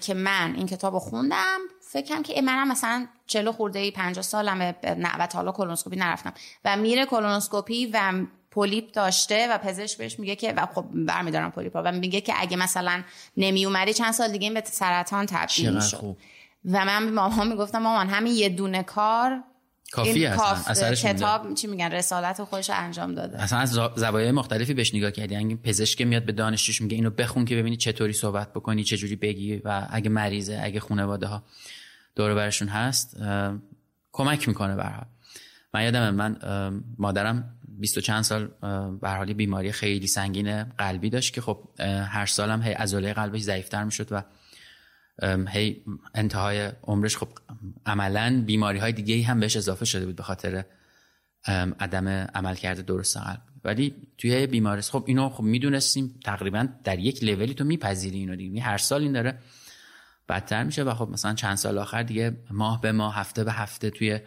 که من این کتاب رو خوندم. فکرم که منم مثلا چلو خورده ای پنجاه سالمه و تا حالا کولونوسکوپی نرفتم. و میره کولونوسکوپی و پولیپ داشته و پزشک بهش میگه که و خب برمیدارم پولیپ و میگه که اگه مثلا نمی اومدی چند سال دیگه این به سرطان تبدیل می‌شد. و من به مامان می‌گفتم مامان همین یه دونه کار کافی هستن کتاب چی میگن؟ رسالت خودش انجام داده. اصلا از زوایای مختلفی بهش نگاه کردی. یعنی پزشک میاد به دانشجوش میگه اینو بخون که ببینی چطوری صحبت بکنی چجوری بگی و اگه مریضه اگه خانواده ها دور برشون هست کمک می‌کنه به من یادم من مادرم بیست و چند سال به حالی بیماری خیلی سنگین قلبی داشت که خب هر سالم هی عضله قلبش ضعیفتر می‌شد و هی انتهای عمرش خب عملا بیماری های دیگه هم بهش اضافه شده بود به خاطر عدم عمل کرده درست قلب. ولی توی بیمارستان خب اینو خب می‌دونستیم تقریبا در یک لولی تو میپذیری اینو دیگه هر سال این داره بدتر میشه و خب مثلا چند سال آخر دیگه ماه به ماه هفته به هفته توی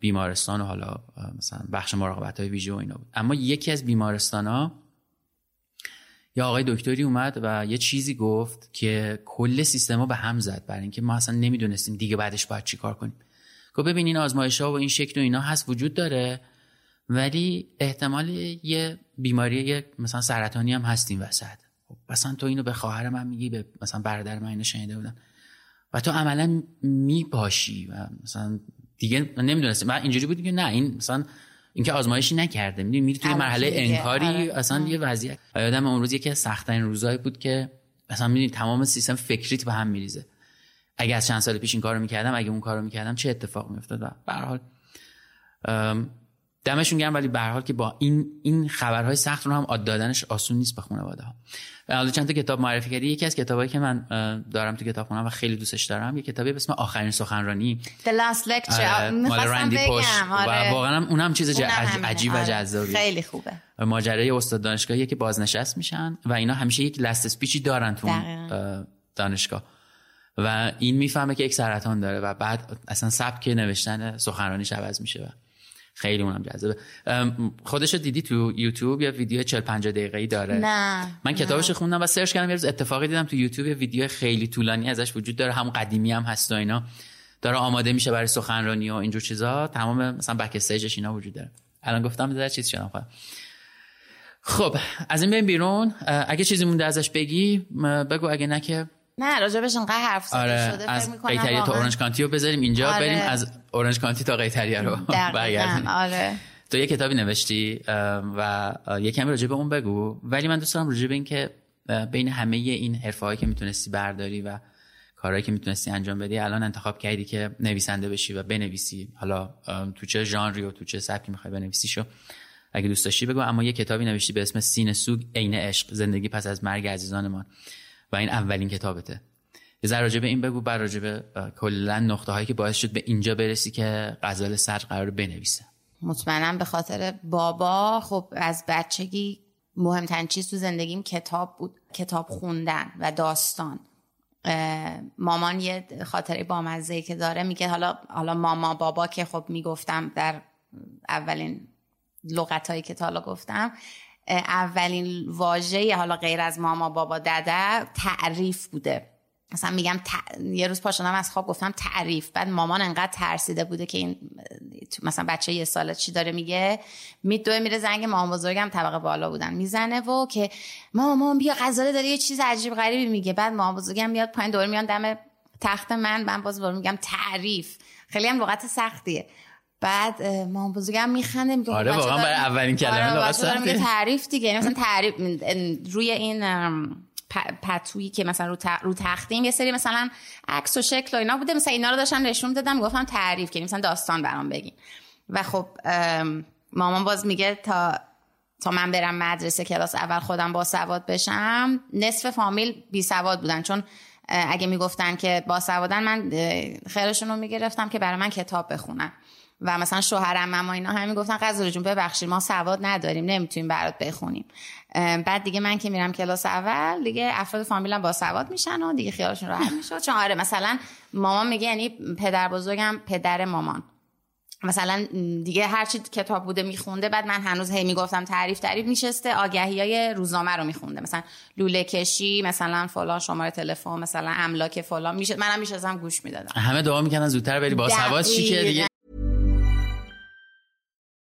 بیمارستان و حالا مثلا بخش مراقبت های ویژه و اینا بود. اما یکی از بیمارستان ها یا آقای دکتری اومد و یه چیزی گفت که کل سیستما به هم زد. برای اینکه ما اصلا نمی‌دونستیم دیگه بعدش باید چی کار کنیم. گفت ببین این آزمایش ها و این شکل و اینا هست وجود داره ولی احتمال یه بیماری یه مثلا سرطانی هم هست این وسط. خب مثلا تو اینو به خواهر من میگی به مثلا برادر من اینو شنیده بودن و تو عملا میپاشی و مثلا دیگه نمی‌دونستیم. من اینجوری بود که نه این مثلا اینکه آزمایشی نکرده. می‌دونی میری توی مرحله انکاری آره. اصلا یه وضعیت. یادم اون روز یکی از سختترین روزایی بود که مثلا می‌دونی تمام سیستم فکریت به هم میریزه. اگه از چند سال پیش این کارو می‌کردم اگه اون کارو می‌کردم چه اتفاق میافتاد؟ و به حال دمشون گرم ولی به حال که با این این خبرهای سخت رو هم عاد دادنش آسون نیست به خانواده ها حالا چند تا کتاب معرفی کردی. یکی از کتابایی که من دارم تو کتابخونم و خیلی دوستش دارم یه کتابی به اسم آخرین سخنرانی. The Last Lecture. آره، مال رندی پوش آره. و واقعا اونم چیز عجیب و آره. جذابی خیلی خوبه. ماجرای استاد دانشگاهی که بازنشست میشن و اینا همیشه یک لست اسپیچی دارن تو دانشگاه. و این می‌فهمه که یک سرطان داره و بعد اصلا سبک نوشتن سخنرانیش عوض میشه و خیلی اونم جذابه. خودش دیدی تو یوتیوب یا ویدیو 40 50 دقیقه‌ای داره؟ نه. من کتابش خوندم و سرچ کردم یه روز اتفاقی دیدم تو یوتیوب ویدیو خیلی طولانی ازش وجود داره هم قدیمی هم هست و اینا. داره آماده میشه برای سخنرانی و اینجور چیزا. تمام مثلا بک استیجش اینا وجود داره. الان گفتم در چیز شدم خودم. خب از این بیرون اگه چیزی مونده ازش بگی بگو اگه نه که نه راجبش انقدر حرف زده آره شده از قیتریه تا اورنج کانتی رو بذاریم اینجا آره. بریم از اورنج کانتی تا قیتریه رو (laughs) برگردیم آره. تو یه کتابی نوشتی و یه کمی راجع به اون بگو. ولی من دوست دارم راجع به این که بین همه این حرفه هایی که می‌تونستی برداری و کارهایی که می‌تونستی انجام بدی الان انتخاب کردی که نویسنده بشی و بنویسی. حالا تو چه ژانری و تو چه سبکی می‌خوای بنویسی شو اگه دوست داشتی بگو. اما یه کتابی نوشتی به اسم سینه سوگ عین عشق زندگی پس از مرگ عزیزانمان و این اولین کتابته. یه ذره به این بگو بر راجع به کلا نقطه هایی که باعث شد به اینجا برسی که غزال سر قرار بنویسه. مطمئنم به خاطر بابا خب از بچگی مهمترین چیز تو زندگیم کتاب بود کتاب خوندن و داستان. مامان یه خاطره بامزه که داره میگه حالا حالا ماما بابا که خب می‌گفتم در اولین لغت هایی که تا حالا گفتم اولین واژه حالا غیر از ماما بابا دده تعریف بوده. مثلا میگم یه روز پاشدم از خواب گفتم تعریف. بعد مامان انقدر ترسیده بوده که این مثلا بچه یه ساله چی داره میگه؟ میدوه میره زنگ مامان بزرگم طبقه بالا بودن می‌زنه و که مامان بیا غزاله داره یه چیز عجیب غریبی میگه. بعد مامان بزرگم میاد پایین دور میان دم تخت من من باز میگم تعریف. خیلی هم لغت سختیه. بعد مامان بزرگم میخنده میگه آره واقعا برای اولین کلمه آره سختیه تعریف دیگه یعنی مثلا تعریف روی این پتویی که مثلا رو, رو تختیم یه سری مثلا عکس و شکل و اینا بوده مثلا اینا رو داشتم نشون دادم گفتم تعریف کنیم مثلا داستان برام بگین. و خب مامان باز میگه تا تا من برم مدرسه کلاس اول خودم با سواد بشم نصف فامیل بی سواد بودن. چون اگه می‌گفتن که با سوادن من خیرشون رو می‌گرفتم که برای من کتاب بخونن. و مثلا شوهرم اما اینا همین گفتن قضا جون ببخشید ما سواد نداریم نمی‌تونیم برات بخونیم. بعد دیگه من که میرم کلاس اول دیگه افراد فامیلم با سواد میشن و دیگه خیالشون راحت میشه چون آره مثلا مامان میگه یعنی پدر بزرگم پدر مامان. مثلا دیگه هر چی کتاب بوده میخونده بعد من هنوز هی می‌گفتم تعریف تعریف میشسته آگهی های روزنامه رو میخونده. مثلا لوله کشی مثلا فلان شماره تلفن مثلا املاک فلان میشه منم میشستم گوش می‌دادم. همه دعا می‌کنن زودتر بری با سواد چی که دیگه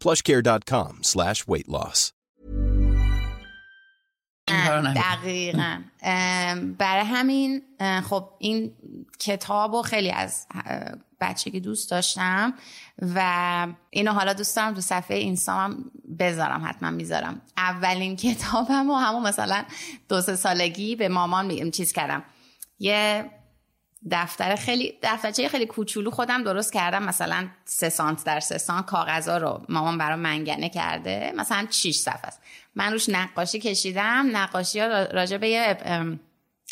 plushcare.com slash weight loss. دقیقا. برای همین خب این کتاب رو خیلی از بچگی دوست داشتم و اینو حالا دوست دارم تو صفحه اینستام بذارم حتما می‌ذارم. اولین کتابم و همون مثلا دو سه سالگی به مامان چیز کردم. یه دفتر خیلی دفترچه خیلی کوچولو خودم درست کردم. مثلا سه سانت در سه سانت کاغذا رو مامان برام منگنه کرده. مثلا 6 صفحه است. من روش نقاشی کشیدم. نقاشی ها راجع به یه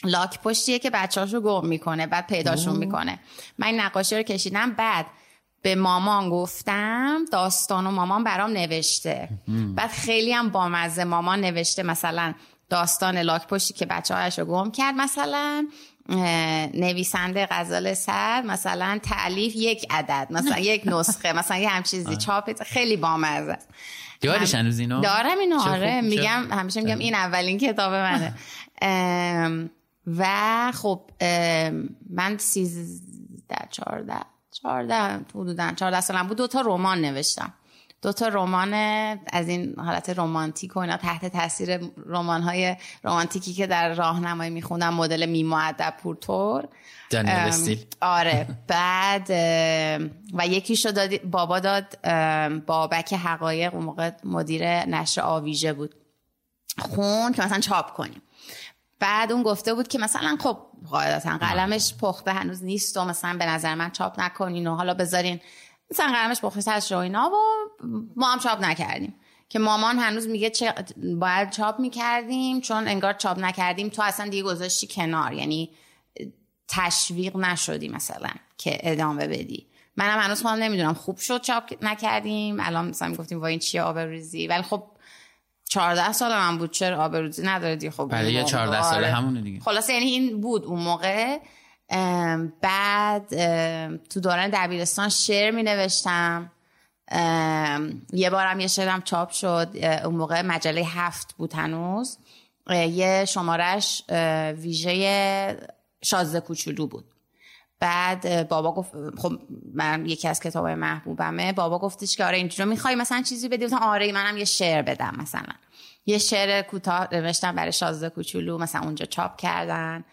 لاک پشتیه که بچه‌هاشو گم می‌کنه بعد پیداشون می‌کنه. من نقاشی رو کشیدم. بعد به مامان گفتم داستان و مامان برام نوشته. بعد خیلی هم بامزه مامان نوشته مثلا داستان لاک پشتی که بچه رو گم کرد مثلا. نویسنده غزال سر مثلا تعلیف یک عدد مثلا یک نسخه مثلا یه هم چیزی چاپ خیلی بامزه. دارش هنوز اینو؟ دارم اینو آره. میگم همیشه میگم این اولین کتاب منه. (laughs) و خب من سیزده چارده چارده حدودا چارده سالم بود. دوتا رمان نوشتم. دو تا رمان از این حالت رمانتیک و اینا تحت تاثیر رمان های رمانتیکی که در راهنمایی میخوندم مدل میمو ادب پورتور آره بعد و یکیشو داد بابا داد بابک حقایق اون موقع مدیر نشر آویژه بود. خون که مثلا چاپ کنیم. بعد اون گفته بود که مثلا خب قاعدتا قلمش پخته هنوز نیست و مثلا به نظر من چاپ نکنین و حالا بذارین مثلا قلمش پخته از اینا و ما هم چاپ نکردیم. که مامان هنوز میگه چه باید چاپ می‌کردیم چون انگار چاپ نکردیم. تو اصلا دیگه گذاشتی کنار. یعنی تشویق نشدی مثلا که ادامه بدی. منم هنوز خودم نمی‌دونم. خوب شد چاپ نکردیم. الان مثلا می‌گفتیم وای این چیه آبروریزی ولی خب 14 سال من بود. چرا آبروریزی نداره دیگه؟ خب برای بله، 14 ساله آره. همونه دیگه. خلاص یعنی این بود اون موقع. بعد تو دوران دبیرستان شعر می نوشتم یه بارم یه شعرم چاپ شد. اون موقع مجله هفت بود هنوز. یه شمارش ویژه شازده کوچولو بود. بعد بابا گفت خب من یکی از کتاب محبوبمه. بابا گفتش که آره اینجوری می‌خوای مثلا چیزی بدی؟ مثلا آره منم یه شعر بدم مثلا. یه شعر کوتاه نوشتم برای شازده کوچولو. مثلا اونجا چاپ کردن.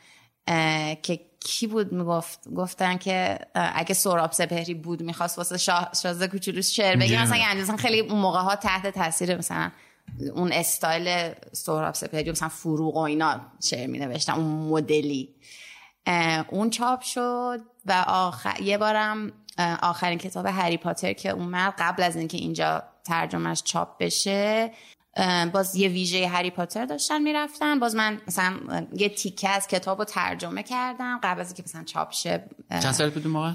که کی بود می‌گفت؟ گفتن که اگه سوراب سپهری بود می‌خواست واسه شازده کوچولو شعر بگه مثلا یعنی خیلی اون موقع ها تحت تاثیر مثلا اون استایل سوراب سپهری مثلا فروغ و اینا شعر می نوشتن اون مدلی. اون چاپ شد و آخر... یه بارم آخرین کتاب هری پاتر که اومد قبل از اینکه اینجا ترجمهش چاپ بشه باز یه ویژه هری پاتر داشتن می‌رفتن. باز من مثلا یه تیکه از کتاب رو ترجمه کردم. قبل از اینکه مثلا چاپ شه چند سال بود موقع؟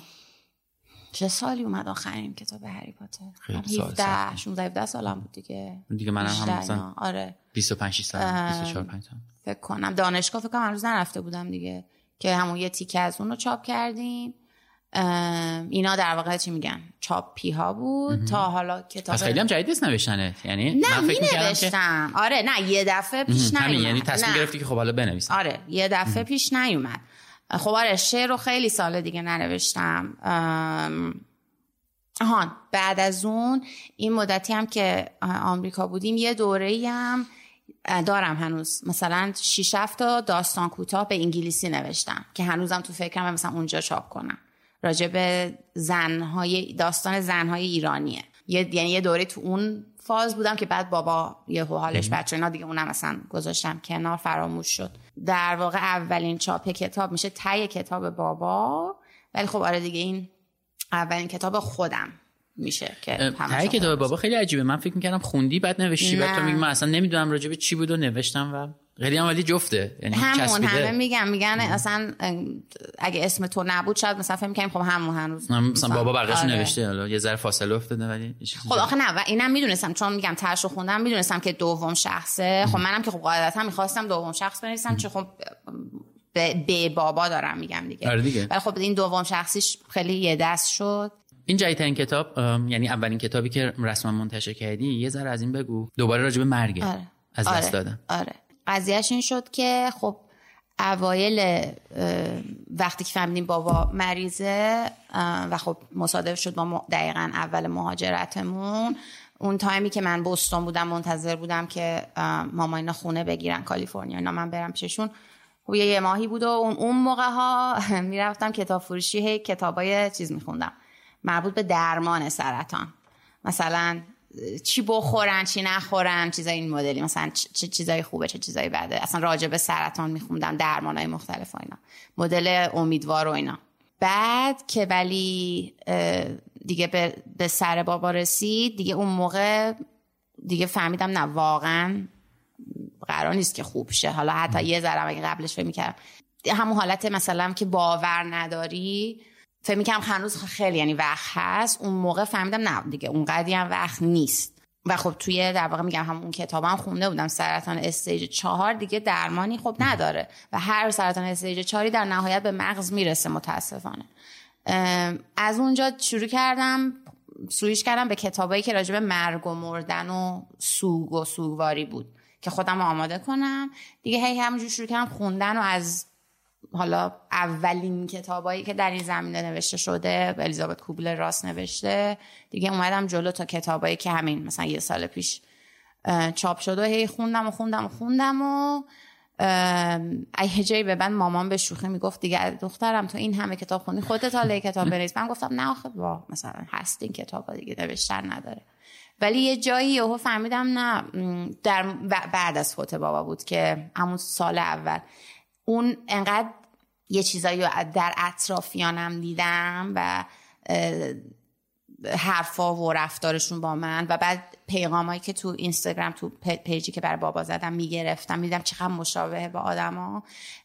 چه سالی اومد آخرین کتاب هری پاتر؟ خیلی سال 17 16 17 سالم بود دیگه. دیگه منم هم مثلا. آره. 25 سال 24 5 سال فکر کنم. دانشگاه فکر کنم هنوز نرفته بودم دیگه. که همون یه تیکه از اون رو چاپ کردیم. اینا در واقع چی میگن؟ چاپی ها بود تا حالا کتاب پس خیلی هم جدید نیست نوشتنه یعنی نه من می فکر می‌کردم که نوشتم آره نه یه دفعه پیش همین نیومد. یعنی تصمیم نه. گرفتی که خب حالا بنویسم. آره یه دفعه پیش نیومد. خب آره شعر رو خیلی سال دیگه ننوشتم. آهان بعد از اون این مدتی هم که آمریکا بودیم یه دوره هم دارم هنوز. مثلا 6 7 تا داستان کوتاه به انگلیسی نوشتم که هنوزم تو فکرم مثلا اونجا چاپ کنم. راجع به زنهای داستان زنهای ایرانیه. یه یعنی یه دوره تو اون فاز بودم که بعد بابا یه حالش بچه اینا دیگه اونم مثلا گذاشتم کنار فراموش شد. در واقع اولین چاپ کتاب میشه تای کتاب بابا. ولی خب آره دیگه این اولین کتاب خودم میشه که تای کتاب بابا خیلی عجیبه. من فکر می‌کردم خوندی بعد نوشتی بعد تو نه. میگی من اصلا نمی‌دونم راجع به چی بود و نوشتم و خیلی هم ولی جفته. یعنی همون. همه میگن میگن اصلا اگه اسم تو نبود شاید مثلا فکر می‌کنیم خب همون هنوز هم مثلا بابا بقیه‌شو آره. نوشته حالا یه ذره فاصله افتاده ولی خب آخه نه و اینم می‌دونستم چون میگم ترش رو خوندم می‌دونستم که دوم شخصه. خب منم که خب قاعدتا می‌خواستم دوم شخص بنویسم چون خب به, بابا دارم میگم دیگه. آره دیگه. ولی خب این دوم شخصیش خیلی یه دست شد. این جدیدترین کتاب یعنی اولین کتابی که رسما منتشر کردی یه ذره از این بگو. دوباره راجع به مرگ آره. از آره. دست دادن. آره. قضیهش این شد که خب اوایل وقتی که فهمیدیم بابا مریضه و خب مصادف شد با دقیقا اول مهاجرتمون اون تایمی که من بوستون بودم منتظر بودم که اه، ماما اینا خونه بگیرن کالیفرنیا اینا من برم پیششون. خب یه ماهی بود و اون, اون موقع ها (laughs) می‌رفتم کتاب فروشی هی کتابای چیز میخوندم. مربوط به درمان سرطان. مثلا چی بخورن چی نخورن چیزای این مدلی. مثلا چه چیزای خوبه چه چیزای بده. اصلا راجع به سرطان میخوندم درمانای مختلف و اینا. مدل امیدوار و اینا. بعد که ولی دیگه به, به سر بابا رسید دیگه اون موقع دیگه فهمیدم نه واقعا قرار نیست که خوب شه. حالا حتی یه ذره اگه قبلش فکر می‌کردم. همون حالت مثلا که باور نداری فکر می‌کنم هنوز خیلی یعنی وقت هست. اون موقع فهمیدم نه دیگه اون قدی هم وقت نیست. و خب توی در واقع میگم همون کتابم خونده بودم. سرطان stage چهار دیگه درمانی خب نداره. و هر سرطان stage چهاری در نهایت به مغز می‌رسه متاسفانه. از اونجا شروع کردم سویش کردم به کتابایی که راجع به مرگ و مردن و سوگ و سوگواری بود که خودم آماده کنم. دیگه هی همونجور شروع کردم خوندن و از حالا اولین کتابایی که در این زمینه نوشته شده الیزابت کوبلر راست نوشته. دیگه اومدم جلو تا کتابایی که همین مثلا یه سال پیش چاپ شده هی خوندم و خوندم و خوندم و ام، یه جایی به من مامان به شوخی می‌گفت دیگه دخترم تو این همه کتاب خوندی خودت حالا کتاب بنویس. من گفتم نه آخه وا مثلا هست این کتاب دیگه نوشتن نداره. ولی یه جایی یهو فهمیدم نه در بعد از فوت بابا بود که همون سال اول. اون انقدر یه چیزایی رو در اطرافیانم دیدم و حرفا و رفتارشون با من و بعد پیغامایی که تو اینستاگرام تو پیجی که برای بابا زدم می‌گرفتم. میدم چقدر مشابه با آدما.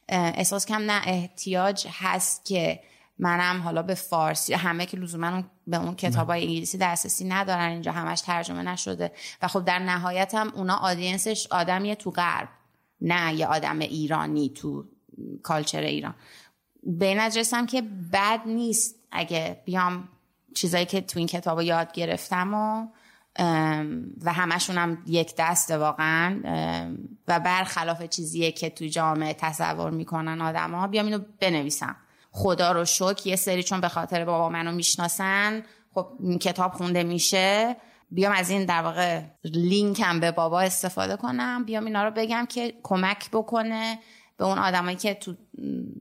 احساس کم نه احتیاج هست که منم حالا به فارسی همه که لزوما به اون کتاب های انگلیسی دسترسی ندارن اینجا همش ترجمه نشده. و خب در نهایت هم اونا آدینسش آدمیه تو غرب نه یه آدم ایرانی تو کالچر ایران. به این که بد نیست اگه بیام چیزایی که تو این کتاب یاد گرفتم و و همشون هم یک دسته واقعا و برخلاف چیزیه که تو جامعه تصور می‌کنن آدم ها بیام اینو بنویسم. خدا رو شکر یه سری چون به خاطر بابا منو می‌شناسن خب کتاب خونده میشه. بیام از این در واقع لینکم به بابا استفاده کنم. بیام اینا رو بگم که کمک بکنه. به اون آدمایی که تو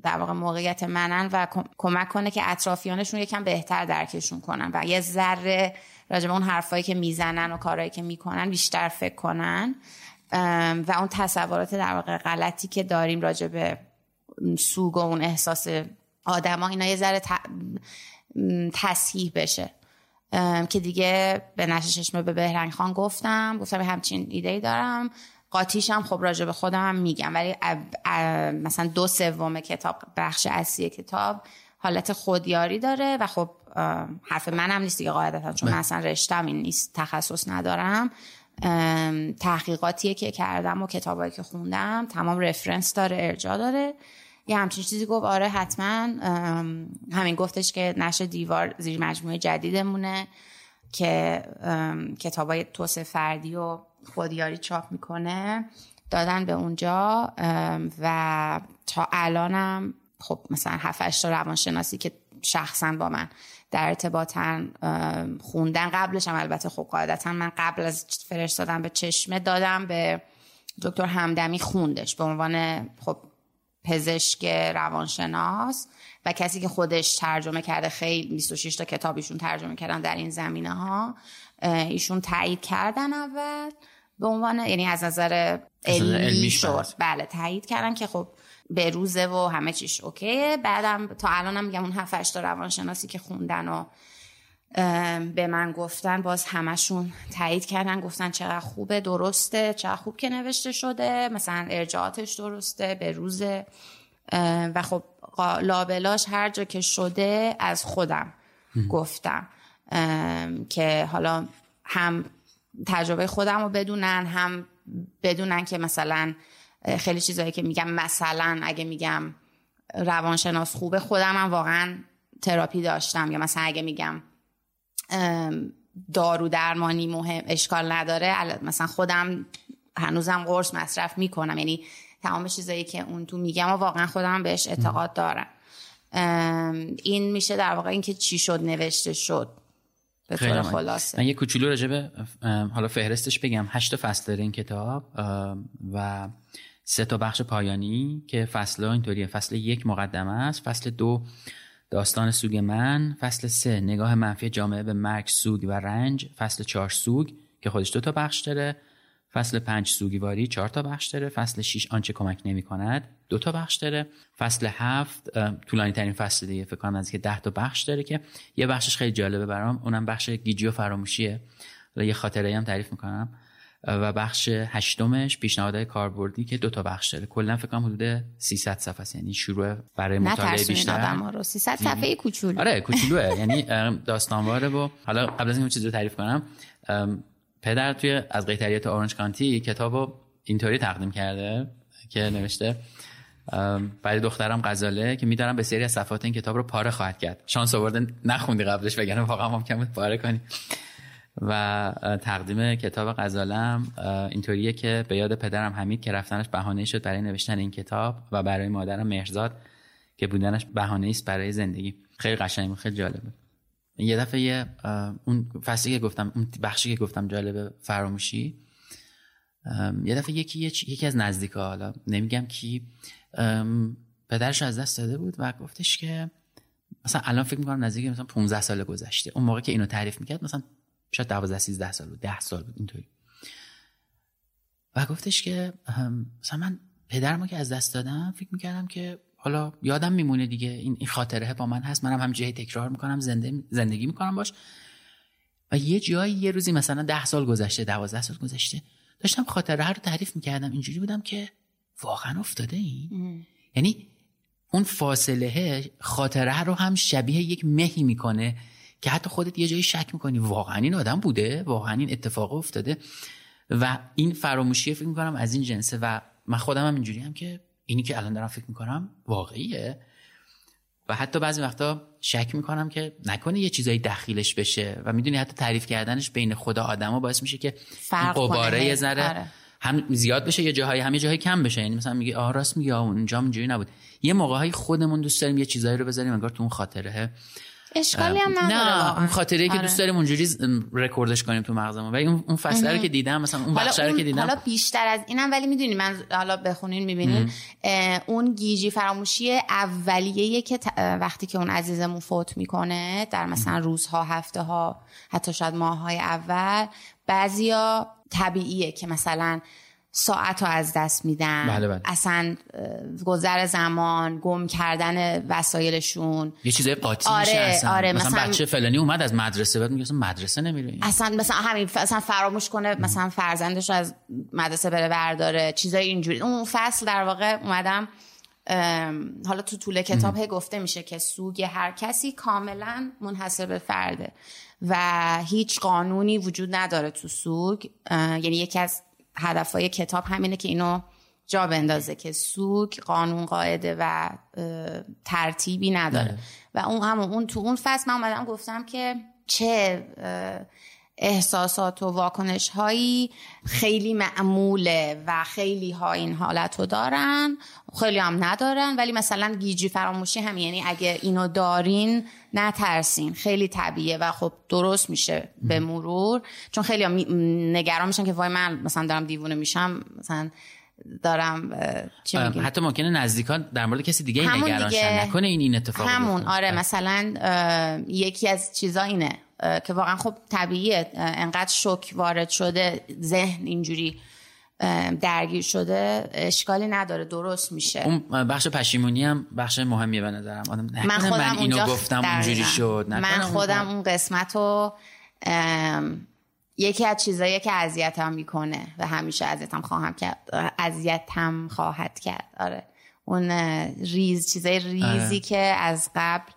در واقع موقعیت منن و کم- کمک کنه که اطرافیانشون یکم بهتر درکشون کنن و یه ذره راجع به اون حرفایی که می‌زنن و کارهایی که می‌کنن بیشتر فکر کنن. و اون تصورات در واقع غلطی که داریم راجع به سوگ و اون احساس آدما اینا یه ذره تصحیح بشه. که دیگه به نشه چشمه به بهرنگ خان گفتم. گفتم همچین ایده ای دارم. قاطیشم خب راجع به خودم هم میگم. ولی مثلا دو سوم کتاب بخش اصلی کتاب حالت خودیاری داره و خب حرف منم نیست دیگه قاعدتا چون من اصلا رشتم این نیست تخصص ندارم. تحقیقاتیه که کردم و کتابایی که خوندم تمام رفرنس داره ارجا داره. یه همچین چیزی گفت آره حتما. همین گفتش که نشه دیوار زیر مجموعه جدیدمونه که کتابای توسعه فردی و خودیاری چاپ می‌کنه دادن به اونجا و تا الانم خب مثلا هفت تا روانشناسی که شخصا با من در ارتباطن خوندن قبلش هم البته خب قاعدتا من قبل از فرستادن به چشمه دادم به دکتر همدمی خوندش به عنوان خب پزشک روانشناس و کسی که خودش ترجمه کرده خیلی 26 تا کتابیشون ترجمه کردن در این زمینه ها ایشون تایید کردن اول به عنوان یعنی از نظر علمی شد. بله تایید کردن که خب به روزه و همه چیش اوکیه. بعدم تا الانم میگم اون هفت تا روانشناسی که خوندن و به من گفتن باز همشون تایید کردن. گفتن چقدر خوبه درسته چقدر خوب که نوشته شده. مثلا ارجاعاتش درسته به روزه. و خب لابلاش هر جا که شده از خودم گفتم. که حالا هم تجربه خودم رو بدونن هم بدونن که مثلا خیلی چیزایی که میگم مثلا اگه میگم روانشناس خوبه خودم هم واقعا تراپی داشتم. یا مثلا اگه میگم دارو درمانی مهم اشکال نداره مثلا خودم هنوزم قرص مصرف می‌کنم. یعنی تمام چیزایی که اون تو میگم و واقعا خودم بهش اعتقاد دارم. این میشه در واقع اینکه چی شد نوشته شد. به طور خلاصه. من یه کوچولو راجع به حالا فهرستش بگم. هشت فصل داره این کتاب و سه تا بخش پایانی که فصل اینطوریه. فصل یک مقدمه است فصل دو داستان سوگ من فصل سه نگاه منفی جامعه به مرگ سوگ و رنج فصل چهار سوگ که خودش دو تا بخش داره فصل پنج سوگیواری چهار تا بخش داره فصل 6 آنچه کمک نمی کند دو تا بخش داره. فصل هفت طولانی ترین فصل دیگه فکر کنم از که ده تا بخش داره که یه بخشش خیلی جالبه برام. اونم بخش گیجی و فراموشیه یه خاطره هم تعریف می‌کنم. و بخش هشتمش پیشنهادهای کاربردی که دو تا بخش داره. کلا فکر کنم حدود 300 صفحه است. یعنی شروع برای مطالعه بیشتر. رو. 300 صفحه کوچولو آره (laughs) کوچولوه. یعنی داستانواره و حالا قبل از اینکه چیزی رو تعریف کنم پدر توی از قیتریت اورنج کانتی کتابو اینطوری تقدیم کرده که نوشته برای دخترم غزاله که میدارم به سری از صفحات این کتاب رو پاره خواهد کرد. شانس آورده نخوندی قبلش وگرنه واقعا ممکن بود پاره کنی. و تقدیم کتاب غزالم اینطوریه که به یاد پدرم حمید که رفتنش بهانه شد برای نوشتن این کتاب و برای مادرم مهرزاد که بودنش بهانه است برای زندگی. خیلی قشنگ خیلی جالبه یه دفعه اون فصلی که گفتم اون بخشی که گفتم جالبه فراموشی. یه دفعه یکی یکی از نزدیکا حالا نمیگم کی پدرش از دست داده بود و گفتش که مثلا الان فکر می‌کنم نزدیک مثلا 15 سال گذشته. اون موقع که اینو تعریف می‌کرد مثلا شاید 12 13 سال بود 10 سال بود اینطوری. و گفتش که مثلا من پدرمو که از دست دادم فکر می‌کردم که حالا یادم میمونه دیگه این این خاطره با من هست. منم هم جایی تکرار می‌کنم زنده زندگی می‌کنم باش. و یه جایی یه روزی مثلا ده سال گذشته دوازده سال گذشته داشتم خاطره رو تعریف می‌کردم. اینجوری بودم که واقعا افتاده این یعنی اون فاصله خاطره رو هم شبیه یک مهی می‌کنه که حتی خودت یه جایی شک می‌کنی. واقعا این آدم بوده؟ واقعا این اتفاق افتاده؟ و این فراموشی فکر می‌کنم از این جنسه و من خودم هم اینجوری هم که اینی که الان دارم فکر می‌کنم واقعیه. و حتی بعضی وقتا شک می‌کنم که نکنه یه چیزایی دخیلش بشه. و می‌دونی حتی تعریف کردنش بین خدا آدما باعث میشه که قباره یه ذره آره. هم زیاد بشه یه جاهایی هم یه جاهایی کم بشه. یعنی مثلا میگه آ راست میگه اونجا اینجوری نبود. یه موقعهایی خودمون دوست داریم یه چیزایی رو بذاریم انگار تو اون خاطره. اشکالی هم نداره نه اون خاطره که آره. دوست داریم اونجوری رکوردش کنیم تو مغزمون. ولی اون فصله رو که دیدم مثلا اون بخش رو که دیدم حالا بیشتر از اینم ولی می‌دونی من حالا بخونین می‌بینین. اون گیجی فراموشی اولیه که وقتی که اون عزیزمون فوت می‌کنه در مثلا روزها هفته ها حتی شاید ماه های اول بعضیا طبیعیه که مثلا ساعت رو از دست میدن. بله بله. اصلا گذر زمان گم کردن وسایلشون. یه چیزای قاطی آره، میشه اصلا. آره، مثلا, مثلا- بچه فلانی اومد از مدرسه بعد میگه اصلا مدرسه نمیره اصلا مثلا همین اصلا فراموش کنه مثلا فرزندش رو از مدرسه بره برداره. چیزای اینجوری. اون فصل در واقع اومدم حالا تو طول کتاب هی گفته میشه که سوگ هر کسی کاملا منحصر به فرده و هیچ قانونی وجود نداره تو سوگ. یعنی یکی از هدفهای کتاب همینه که اینو جا بندازه که سوگ قانون قاعده و ترتیبی نداره. و اون همون اون تو اون فصل من اومدم گفتم که چه احساسات و واکنش هایی خیلی معموله و خیلی ها این حالت رو دارن. خیلی هم ندارن ولی مثلا گیجی فراموشی هم یعنی اگه اینو دارین نترسین. خیلی طبیعیه و خب درست میشه به مرور. چون خیلی هم نگران میشن که وای من مثلا دارم دیوونه میشم مثلا دارم چی حتی ممکنه نزدیکان در مورد کسی دیگه نگران نکنه این این اتفاق همون. آره. مثلا یکی از چیزا اینه. که واقعا خب طبیعیه. انقدر شک وارد شده ذهن اینجوری درگیر شده اشکالی نداره درست میشه. اون بخش پشیمونی هم بخش مهمیه به نظرم. آدم من خودم من اینو اونجا گفتم. اونجوری شد من خودم اون قسمت رو یکی از چیزایی که اذیتم می‌کنه و همیشه اذیتم خواهم کرد اذیتم خواهد کرد. آره. اون ریز چیزای ریزی آره. که از قبل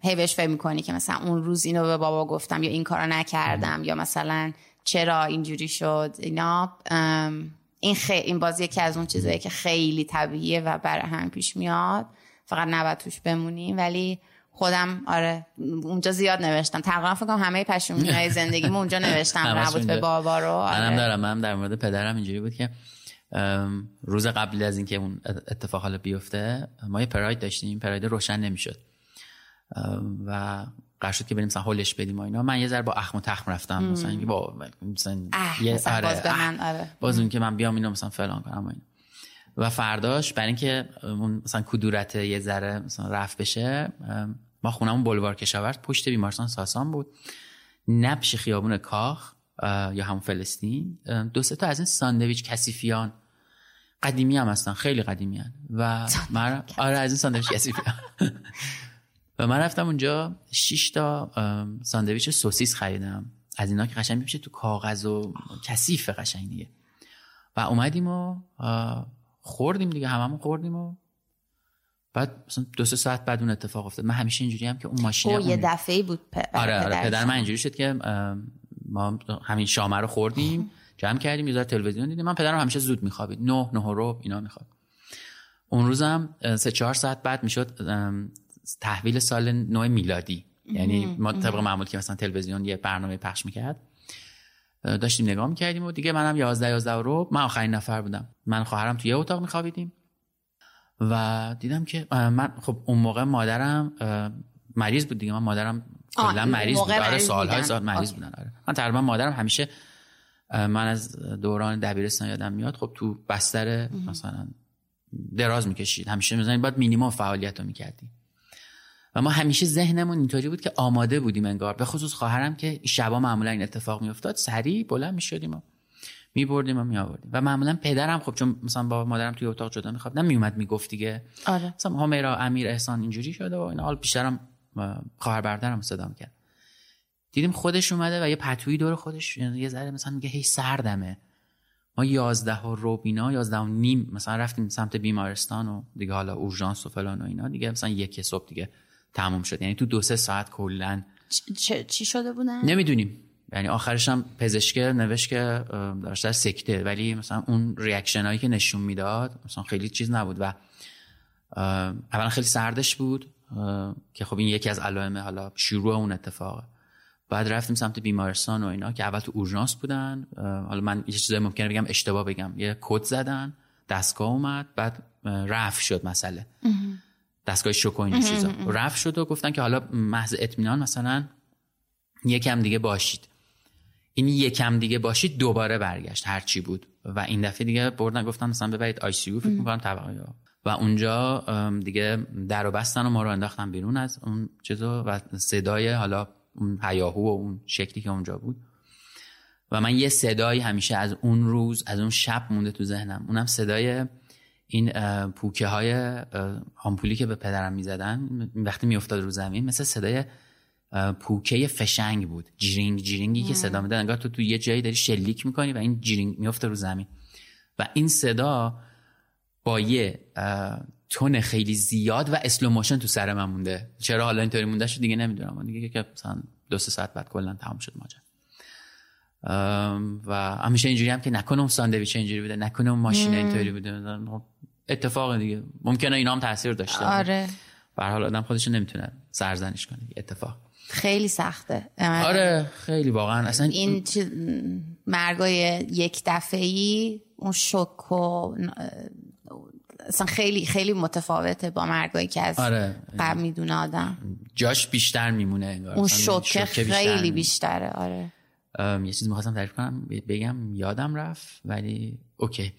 هی بهش فکر می‌کنی که مثلا اون روز اینو به بابا گفتم یا این کارو نکردم یا مثلا چرا اینجوری شد اینا. این خی... این بازی یکی از اون چیزایی که خیلی طبیعیه و برای هم پیش میاد. فقط نباید توش بمونیم. ولی خودم آره اونجا زیاد نوشتم. تقریبا فکر کنم همه پشیمونی های (laughs) زندگیمو اونجا نوشتم. مربوط به. بابا رو منم آره. دارم. منم در مورد پدرم اینجوری بود که روز قبل از اینکه اون اتفاق حالا بیفته ما یه پراید داشتیم. پراید روشن نمی‌شد. و قرار شد که بریم مثلا هولش بدیم و اینا. من یه ذره با اخم و تخم رفتم. مثلا اینکه با مثلا یه مثلا باز به من، آره. باز اون که من بیام اینو مثلا فلان کنم و اینا. و فرداش برای اینکه اون مثلا کدورت یه ذره مثلا رفت بشه ما خونمون بلوار کشاورز پشت بیمارستان ساسان بود. نبش خیابون کاخ یا همون فلسطین. دو سه تا از این ساندویچ کثیفیان. قدیمی هم هستن خیلی قدیمی هن. و من آره از این ساندویچ کثیفیان. (laughs) و من رفتم اونجا 6 تا ساندویچ سوسیس خریدم. از اینا که قشنگ میشه تو کاغذ و کثیف قشنگ دیگه. و اومدیم و خوردیم دیگه هممون خوردیم و بعد مثلا دو سه ساعت بعد اون اتفاق افتاد. من همیشه اینجوری هم که اون ماشین او یه اون- دفعه بود پ... آره آره پدر. من اینجوری شد که ما همین شامه رو خوردیم جمع کردیم یه تلویزیون دیدیم. من پدرم همیشه زود میخوابید. نه نه و ربع اینا می‌خواد اون روزم سه چهار ساعت بعد می‌شد تحویل سال نو میلادی. یعنی ما طبق معمول که مثلا تلویزیون یه برنامه پخش می‌کرد داشتیم نگاه می‌کردیم و دیگه منم 11 11 و ربع من آخرین نفر بودم. من خواهرم توی یه اتاق میخوابیدیم. و دیدم که من خب اون موقع مادرم مریض بود دیگه. من مادرم کلا مریض بود. آره سالهای. سال مریض. بودن. آره. من تقریبا مادرم همیشه من از دوران دبیرستان یادم میاد خب تو بستر مثلا دراز می‌کشید. همیشه مثلا باید مینیمم فعالیت رو می‌کردیم. و ما همیشه ذهنمون اینطوری بود که آماده بودیم انگار. به خصوص خواهرم که شبا معمولا این اتفاق میافتاد سریع بلند می‌شدیم و میبردیم و میآوردیم. و معمولا پدرم خب چون مثلا با مادرم توی اتاق جدا می‌خواد نمیومد می‌گفت دیگه. آره. مثلا همیرا امیر احسان اینجوری شده و اینا. حال بیشترم اه، خواهر برادرم صدا می‌کرد دیدیم خودش اومده و یه پتویی دور خودش یه ذره مثلا میگه هی سردمه. ما یازده و روبینا یازده و نیم مثلا رفتیم سمت بیمارستان و دیگه حالا اورژانس و فلان و اینا. دیگه مثلا یک صبح دیگه تموم شد. یعنی تو دو سه ساعت کلا چی شده بودن؟ نمی‌دونیم. یعنی آخرش هم پزشک نوشت که اه، داشته سکته. ولی مثلا اون reaction هایی که نشون می‌داد مثلا خیلی چیز نبود و اولا خیلی سردش بود که خب این یکی از علائم حالا شروع اون اتفاقه بعد رفتیم سمت بیمارستان و اینا که اول تو اورژانس بودن. حالا من یه چیزایی ممکنه بگم اشتباه بگم. یه کد زدن دستگاه اومد بعد رفع شد مسئله. دستگاه شوک و این چیزا. رفع شد و گفتن که حالا محض اطمینان مثلا یکم دیگه باشید. این یکم دیگه باشید دوباره برگشت هر چی بود. و این دفعه دیگه بردن گفتن مثلا ببرید آی سی فکر می‌کنم طبقه و اونجا دیگه در و بستن و ما رو انداختن بیرون از اون چیزا و صدای حالا اون هیاهو و اون شکلی که اونجا بود. و من یه صدایی همیشه از اون روز از اون شب مونده تو ذهنم. اونم صدای این پوکه های آمپولی که به پدرم می‌زدن وقتی میافتاد رو زمین مثل صدای پوکه فشنگ بود. جیرینگ جیرینگی که صدا میده انگار تو تو یه جایی داری شلیک می‌کنی و این جیرینگ میفته رو زمین. و این صدا با یه تون خیلی زیاد و slow motion تو سر من مونده. چرا حالا اینطوری مونده شد دیگه نمی‌دونم. دیگه که مثلا دو سه ساعت بعد کلا تمام شد ماجرا. و همیشه اینجوری هم که نکنه اون ساندویچ اینجوری بوده نکنه اون ماشین اینطوری بوده. خب اتفاق دیگه. ممکنه اینا هم تاثیر داشته آره. به حال آدم خودش نمی‌تونه سرزنش کنه. اتفاق. خیلی سخته. آره خیلی واقعا. اصلا این مرگای یک دفعی اون شک و اصلا خیلی خیلی متفاوته با مرگایی که از آره. قبل می‌دونه آدم. جاش بیشتر میمونه انگار. اون شوکه خیلی بیشتره. آره. یه چیزی می‌خواستم تعریف کنم بگم یادم رفت ولی okay.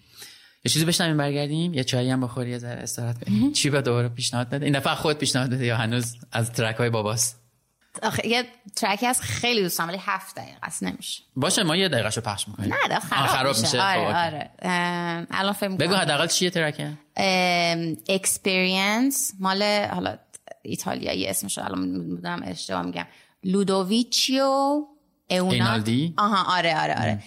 یه چیزی بشنویم برگردیم. یه چایی هم بخوری یه ذره استراحت چی به دوباره پیشنهاد بده؟ این دفعه خود پیشنهاد بده یا هنوز از track های باباست؟ آخه یه track ی هست خیلی دوستم ولی هفت دقیقه است نمیشه. باشه ما یه دقیقه پخش می‌کنیم. نه خراب, خراب میشه, میشه. آره خب، آره. الان فکر بگو حداقل چیه track ه؟ Experience مال حالا ایتالیایی اسمش الان بودم اشتباه میگم. لودویکو ایناودی آها آره آره آره.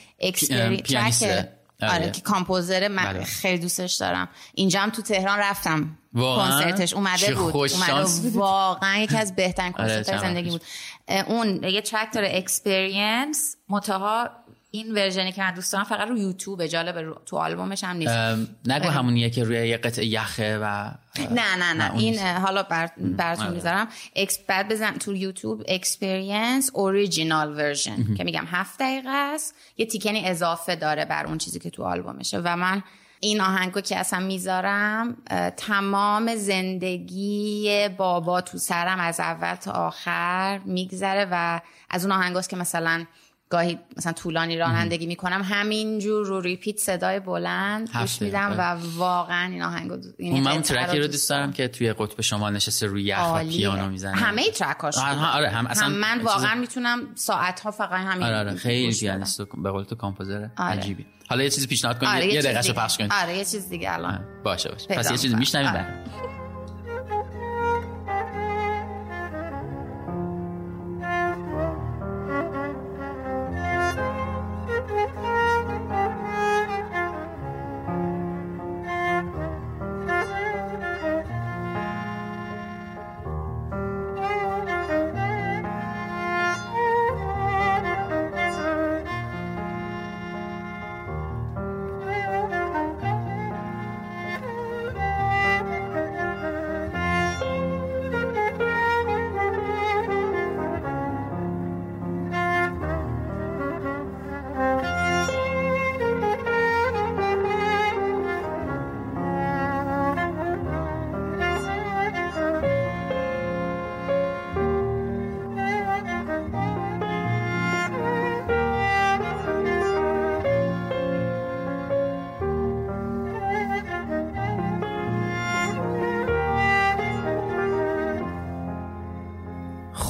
پیانیسته آره که composer من بله. خیلی دوستش دارم. اینجا هم تو تهران رفتم. واقعا؟ کنسرتش اومده بود. اومده. واقعا یکی از بهترین (laughs) آره، کنسرت چند زندگی بود. اون یه track داره. Experience منتها این version ی که من دوست دارم فقط رو یوتیوب جالب رو... تو آلبومش هم نیست. نگو همونیه که روی یه قطعه یخه و نه نه نه این. حالا بر... براتون آره. می‌ذارم. اکس بعد بزن تو یوتیوب Experience original version که میگم هفت دقیقه است. یه تیکه‌ای اضافه داره بر اون چیزی که تو آلبومشه. و من این آهنگو که اصلا می‌ذارم تمام زندگی بابا تو سرم از اول تا آخر میگذره و از اون آهنگاست که مثلا گاهی مثلا طولانی رانندگی می‌کنم همینجور رو repeat صدای بلند گوش میدم و آره. واقعا این آهنگو این من track ی رو دوست دارم که توی قطب شمال نشسته روی یخ و. پیانو می‌زنه همه ترکاش آره آره، هم اصلا هم من چیز- واقعا می‌تونم ساعت ها فقط همین آره آره خیلی. پیانیست به قول تو کامپوزر آره. عجیبی حالا یه چیزی پیشنهاد کن آره یه دقیقه. پخش کن آره یه چیز دیگه الان باشه باشه پس یه چیزی. میشنویم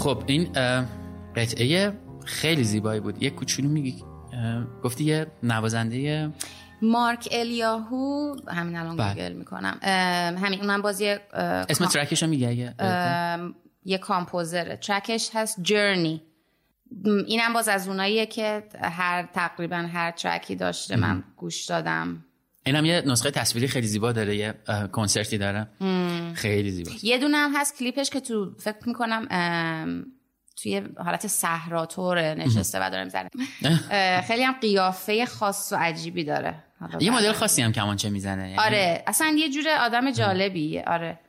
خب این قطعه خیلی زیبایی بود. یه کوچولو میگی؟ گفتی یه نوازنده مارک الیاهو همین الان بله. گوگل می‌کنم. همین من بازی اسم track ش رو میگه یه composer ه track ش هست Journey. اینم باز از اوناییه که هر تقریبا هر track ی داشته. من گوش دادم. اینم یه نسخه تصویری خیلی زیبا داره یه کنسرتی داره. خیلی زیبا. یه دونه هم هست کلیپش که تو فکر می‌کنم توی حالت صحراتوره نشسته و داره می‌زنه (laughs) خیلی هم قیافه خاص و عجیبی داره. یه مدل خاصی هم کمانچه می‌زنه یعنی؟ آره. اصلا یه جور آدم جالبیه. آره.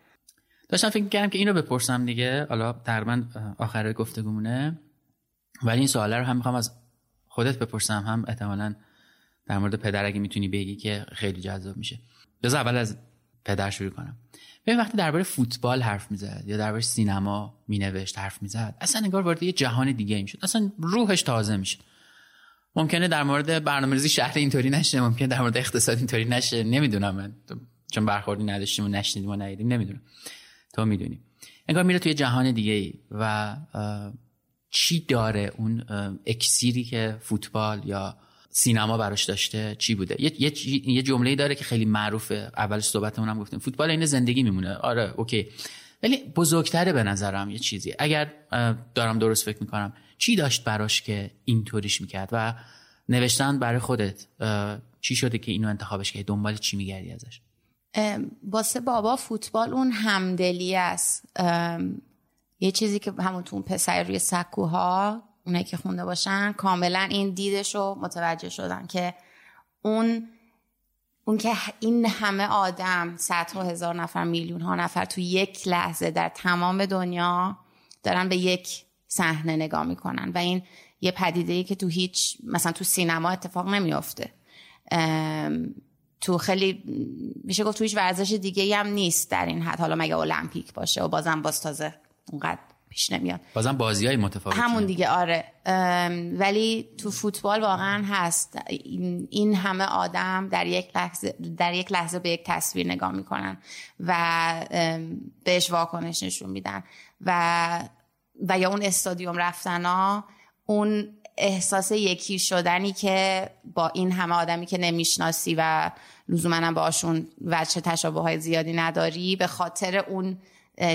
داشتم فکر می‌کردم که این رو بپرسم دیگه. حالا تقریبا آخر گفتگومونه. ولی این سواله رو هم می‌خوام از خودت بپرسم. هم احتمالا در مورد پدر اگه می‌تونی بگی که خیلی جذاب میشه. بذار اول از پدر شروع کنم. ببین وقتی درباره فوتبال حرف می‌زد یا درباره سینما مینوشت حرف می‌زد اصلا انگار وارد یه جهان دیگه می‌شد. اصلا روحش تازه می‌شد. ممکنه در مورد برنامه‌ریزی شهر اینطوری نشه ممکنه در مورد اقتصاد اینطوری نشه. نمی‌دونم من. چون برخوردی نداشتیم و نشنیدیم و ندیدیم نمی‌دونم. تو می‌دونی. انگار میره توی جهان دیگه ای و چی داره اون اکسیری که فوتبال یا سینما براش داشته چی بوده؟ یه, یه, جمله داره که خیلی معروفه. اول صحبتمون هم گفتیم. فوتبال این زندگی میمونه. آره اوکی. ولی بزرگتره به نظرم یه چیزی. اگر دارم درست فکر می‌کنم چی داشت براش که اینطوریش می‌کرد؟ و نوشتن برای خودت چی شده که اینو انتخابش کردی؟ دنبال چی میگردی ازش؟ واسه بابا فوتبال اون همدلی است. یه چیزی که همون تو پسر روی سکوها اونه که خونده باشن کاملا این دیدش رو متوجه شدن که اون اون که این همه آدم صدها هزار نفر میلیون ها نفر تو یک لحظه در تمام دنیا دارن به یک صحنه نگاه می‌کنن و این یه پدیده ای که تو هیچ مثلا تو سینما اتفاق نمیافته. تو خیلی میشه گفت تو هیچ ورزش دیگه هم نیست در این حد. حالا مگه المپیک باشه و بازم باز تازه اونقدر پیش نمیاد. بازم بازی های متفاوت همون دیگه آره. ولی تو فوتبال واقعا هست. این همه آدم در یک لحظه در یک لحظه به یک تصویر نگاه می‌کنن و بهش واکنش نشون میدن و و یا اون استادیوم رفتنا اون احساس یکی شدنی که با این همه آدمی که نمی‌شناسی و لزوما باشون وجه تشابه های زیادی نداری به خاطر اون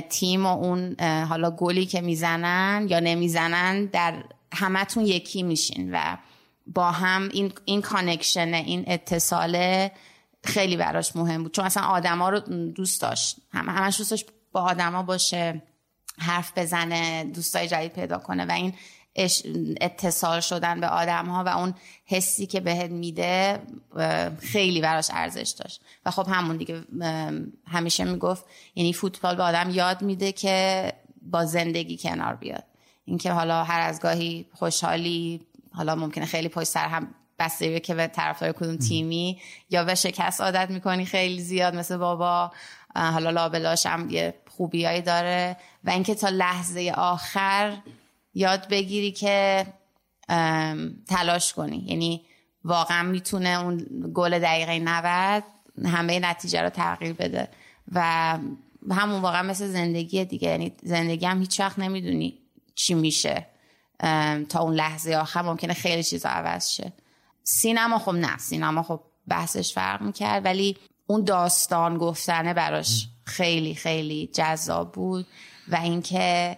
تیم و اون حالا گلی که می‌زنن یا نمی‌زنن در همتون یکی میشین و با هم این این connection این اتصال خیلی براش مهم بود. چون اصلا آدما رو دوست داشت. هم همش دوست داشت با آدما باشه حرف بزنه دوستای جدید پیدا کنه و این اتصال شدن به آدم ها و اون حسی که بهت میده خیلی براش ارزش داشت. و خب همون دیگه همیشه می‌گفت یعنی فوتبال به آدم یاد میده که با زندگی کنار بیاد. اینکه حالا هر از گاهی خوشحالی حالا ممکنه خیلی پشت سر هم بسته که به طرفدار کدوم تیمی یا به شکست عادت می‌کنی خیلی زیاد مثل بابا حالا لابلاش هم یه خوبیایی داره. و اینکه تا لحظه آخر یاد بگیری که تلاش کنی. یعنی واقعا می‌تونه اون گل دقیقه 90 همه نتیجه رو تغییر بده. و همون واقعا مثل زندگی دیگه. یعنی زندگی هم هیچ وقت نمی‌دونی چی میشه. تا اون لحظه آخر ممکنه خیلی چیزا عوض شه. سینما خب نه. سینما خب بحثش فرق می‌کرد. ولی اون داستان گفتنه براش خیلی خیلی جذاب بود. و اینکه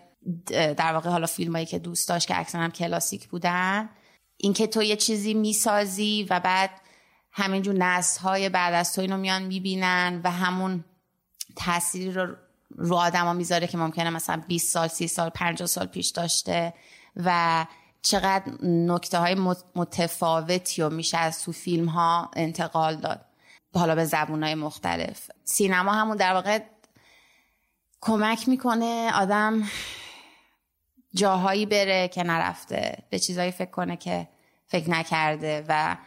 در واقع حالا فیلمایی که دوست داشت که اکثرا هم کلاسیک بودن. اینکه تو یه چیزی می‌سازی و بعد همینجور نسل های بعد از تو اینو میان می‌بینن و همون تاثیری رو رو آدما می‌ذاره که ممکنه مثلا 20 سال 30 سال 50 سال پیش داشته و چقدر نکته های متفاوتی رو میشه از تو فیلم ها انتقال داد. حالا به زبون های مختلف. سینما همون در واقع کمک می‌کنه آدم جاهایی بره که نرفته به چیزایی فکر کنه که فکر نکرده و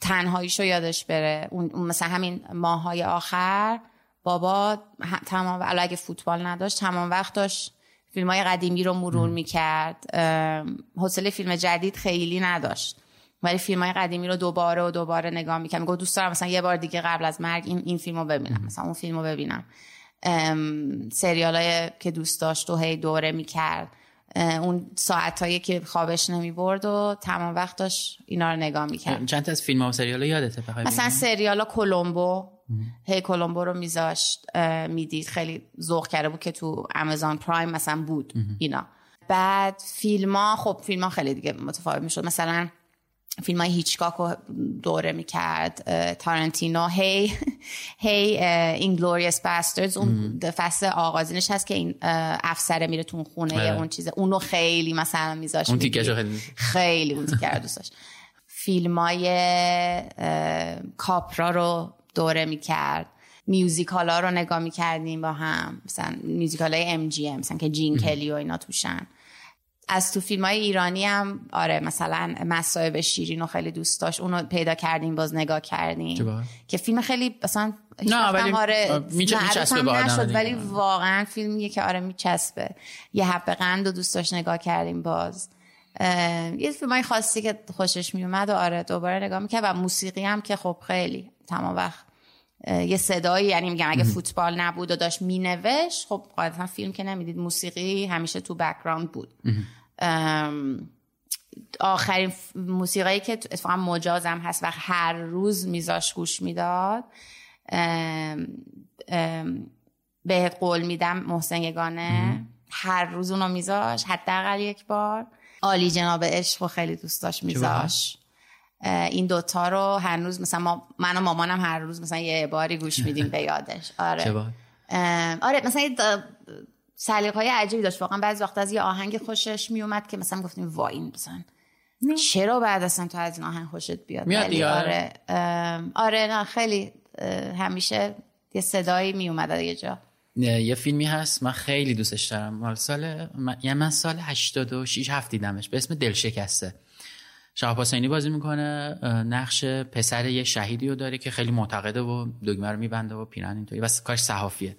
تنهاییشو یادش بره. اون مثلا همین ماهای آخر بابا تمام ولی اگه فوتبال نداشت تمام وقت داشت فیلم های قدیمی رو مرور می‌کرد. حوصله فیلم جدید خیلی نداشت. ولی فیلم های قدیمی رو دوباره و دوباره نگاه می‌کرد. میگو دوست دارم مثلا یه بار دیگه قبل از مرگ این, این فیلم رو ببینم مثلا اون فیلم رو ببینم. سریال که دوست داشت و هی دوره می‌کرد. اون ساعت هایی که خوابش نمی برد و تمام وقت داشت اینا رو نگاه می‌کرد. چند تا از فیلم ها و سریال ها یادته مثلا سریال کلمبو هی کلمبو رو میذاشت می‌دید. خیلی ذوق کرده بود که تو امازون پرایم مثلا بود اینا. بعد فیلم ها خب فیلم ها خیلی دیگه متفاوت می‌شد. مثلا فیلم های هیچکاک رو دوره می‌کرد تارنتینو هی هی Inglourious Basterds اون فصل آغازینش هست که این افسره میره تو خونه آره. اون چیزه. اونو خیلی مثلا میذاشت اون تیکه خیلی. خیلی اون تیکه دوست داشت. فیلم های کاپرا رو دوره می‌کرد. musical ها رو نگاه می‌کردیم با هم. مثلا musical های MGM مثلا که جین کلی و اینا توشن. از تو فیلم های ایرانی هم آره مثلا مصائب شیرین رو خیلی دوست داشت. اونو پیدا کردیم باز نگاه کردیم. که فیلم خیلی مثلا نه ولی آره میچسبه به نشد ولی واقعا فیلمیه که آره میچسبه. یه حبه قند و دوست داشت نگاه کردیم باز. یه فیلم های خاصی که خوشش میومد و آره دوباره نگاه می‌کرد و موسیقی هم که خب خیلی تمام وقت یه صدایی یعنی میگم اگه فوتبال نبود و داشت مینوشت خب قاعدتا فیلم که نمی‌دید موسیقی همیشه تو background بود. آخرین موسیقی که اتفاقا مجازم هست و هر روز میذاش گوش می‌داد. بهت قول میدم محسن یگانه هر روز اونو میذاش حداقل یک بار. عالی جناب عشق و خیلی دوست داشت میذاش این دوتا رو هنوز مثلا ما من و مامانم هر روز مثلا یه باری گوش میدیم به یادش. (laughs) آره. آره مثلا سلیقه های عجیبی داشت. واقعا بعضی وقت از یه آهنگ خوشش میومد که مثلا گفتیم وا این بزن چرا بعد اصلا تو از این آهنگ خوشت بیاد؟ میاد آره. آره نه خیلی همیشه یه صدایی میومد یه جا. یه فیلمی هست من خیلی دوستش دارم. مال سال من... یعنی من سال 86 هفت دیدمش. به اسم دل شکسته شهاب حسینی بازی می‌کنه نقش پسر یه شهیدی رو داره که خیلی معتقده و دگمه رو میبنده و پیرن اینطوری. و کاش صحافیه.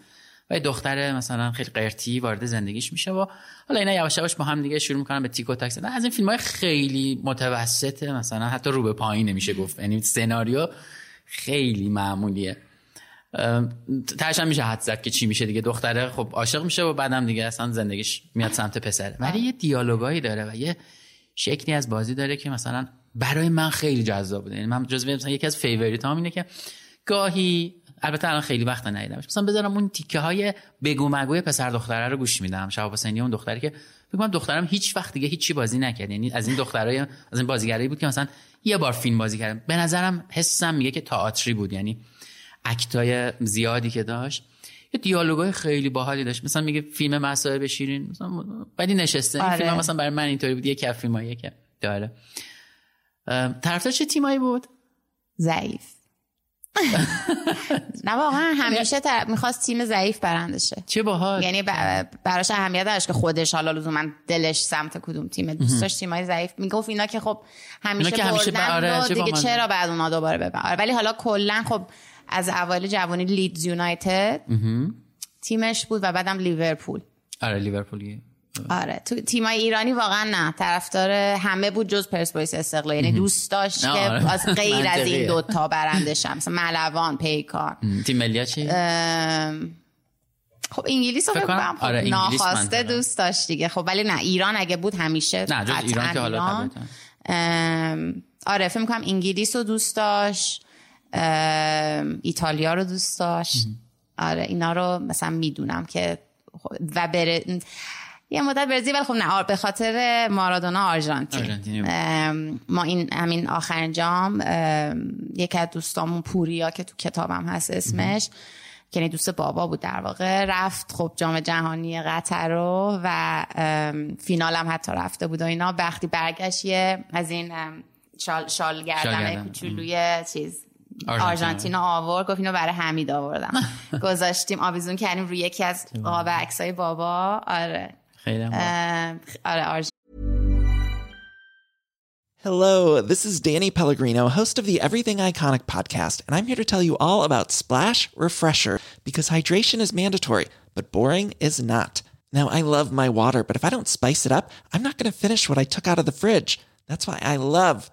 و دختر مثلا خیلی قرتی وارد زندگیش میشه و حالا اینا یواش یواش با هم دیگه شروع می‌کنن به تیک و تاک از این فیلم های خیلی متوسطه مثلا حتی رو به پایین نمیشه گفت. یعنی سناریو خیلی معمولیه. ترش میشه حد زد که چی میشه دیگه. دختره خب عاشق میشه و بعدم دیگه اصلا زندگیش میاد سمت پسره. ولی یه دیالوگایی داره و یه شکلی از بازی داره که مثلا برای من خیلی جذاب بوده. یعنی من جزو مثلا یکی از فیوریت هم اینه که گاهی البته الان خیلی وقت ندیدمش. مثلا بذارم اون تیکه های بگو مگوی پسر دختره رو گوش میدم. شهاب حسینی اون دختری که بگم دخترم هیچ وقت دیگه هیچی بازی نکرد. یعنی از این دخترای از این بازیگرایی بود که مثلا یه بار فیلم بازی کرد به نظرم حسم میگه که تئاتری بود. یعنی اکتای زیادی که داشت. یه دیالوگای خیلی باحالی داشت. مثلا میگه فیلم مسائل بشیرین مثلا بعدی نشسته. آره. این فیلم مثلا برای من اینطوری بود. یه کف فیلمایی که داره طرفدار چه تیمایی بود؟ ضعیف. نه واقعا همیشه می‌خواست تیم ضعیف برنده شه. چه باحال. یعنی براش اهمیت داشت که خودش حالا لزوما دلش سمت کدوم تیم. دوست داشت تیمای ضعیف. می‌گفت اینا که خب همیشه که همیشه بردن دیگه چرا بعد اونا دوباره ببرن آره، ولی حالا کلا خب از اوایل جوانی لیدز یونایتد. تیمش بود و بعدم لیورپول. آره لیورپول آره. تو تیمای ایرانی واقعا نه. طرفدار همه بود جز پرسپولیس استقلال. یعنی دوست داشت که آره. از غیر از این دوتا برنده شم مثلا ملوان پیکار. تیم ملی چی؟ خب انگلیس رو خب آره ناخواسته دوست داشت دیگه. خب ولی نه ایران اگه بود همیشه نه جز ایران که حالا آره فکر کنم انگلیس رو دوست داشت. ایتالیا رو دوست داشت. آره اینا رو مثلا می‌دونم که و بره یه مدت برزیل ولی خب نه به خاطر مارادونا آرژانتین. ما این همین آخرین جام یکی از دوستامون پوریا که تو کتابم هست اسمش که یعنی دوست بابا بود در واقع رفت خب جام جهانی قطر رو و فینالم حتی رفته بود و اینا. وقتی برگشت از این شال, شال کوچولوی چیز. آرژانتین آورد گفت اینو برای حمید آوردم (laughs) گذاشتیم آویزون کردیم روی یکی از قاب عکسای بابا آره خیلی آره Hello, this is Danny Pellegrino, host of the Everything Iconic podcast, and I'm here to tell you all about Splash Refresher because hydration is mandatory, but boring is not. Now, I love my water, but if I don't spice it up, I'm not going to finish what I took out of the fridge. That's why I love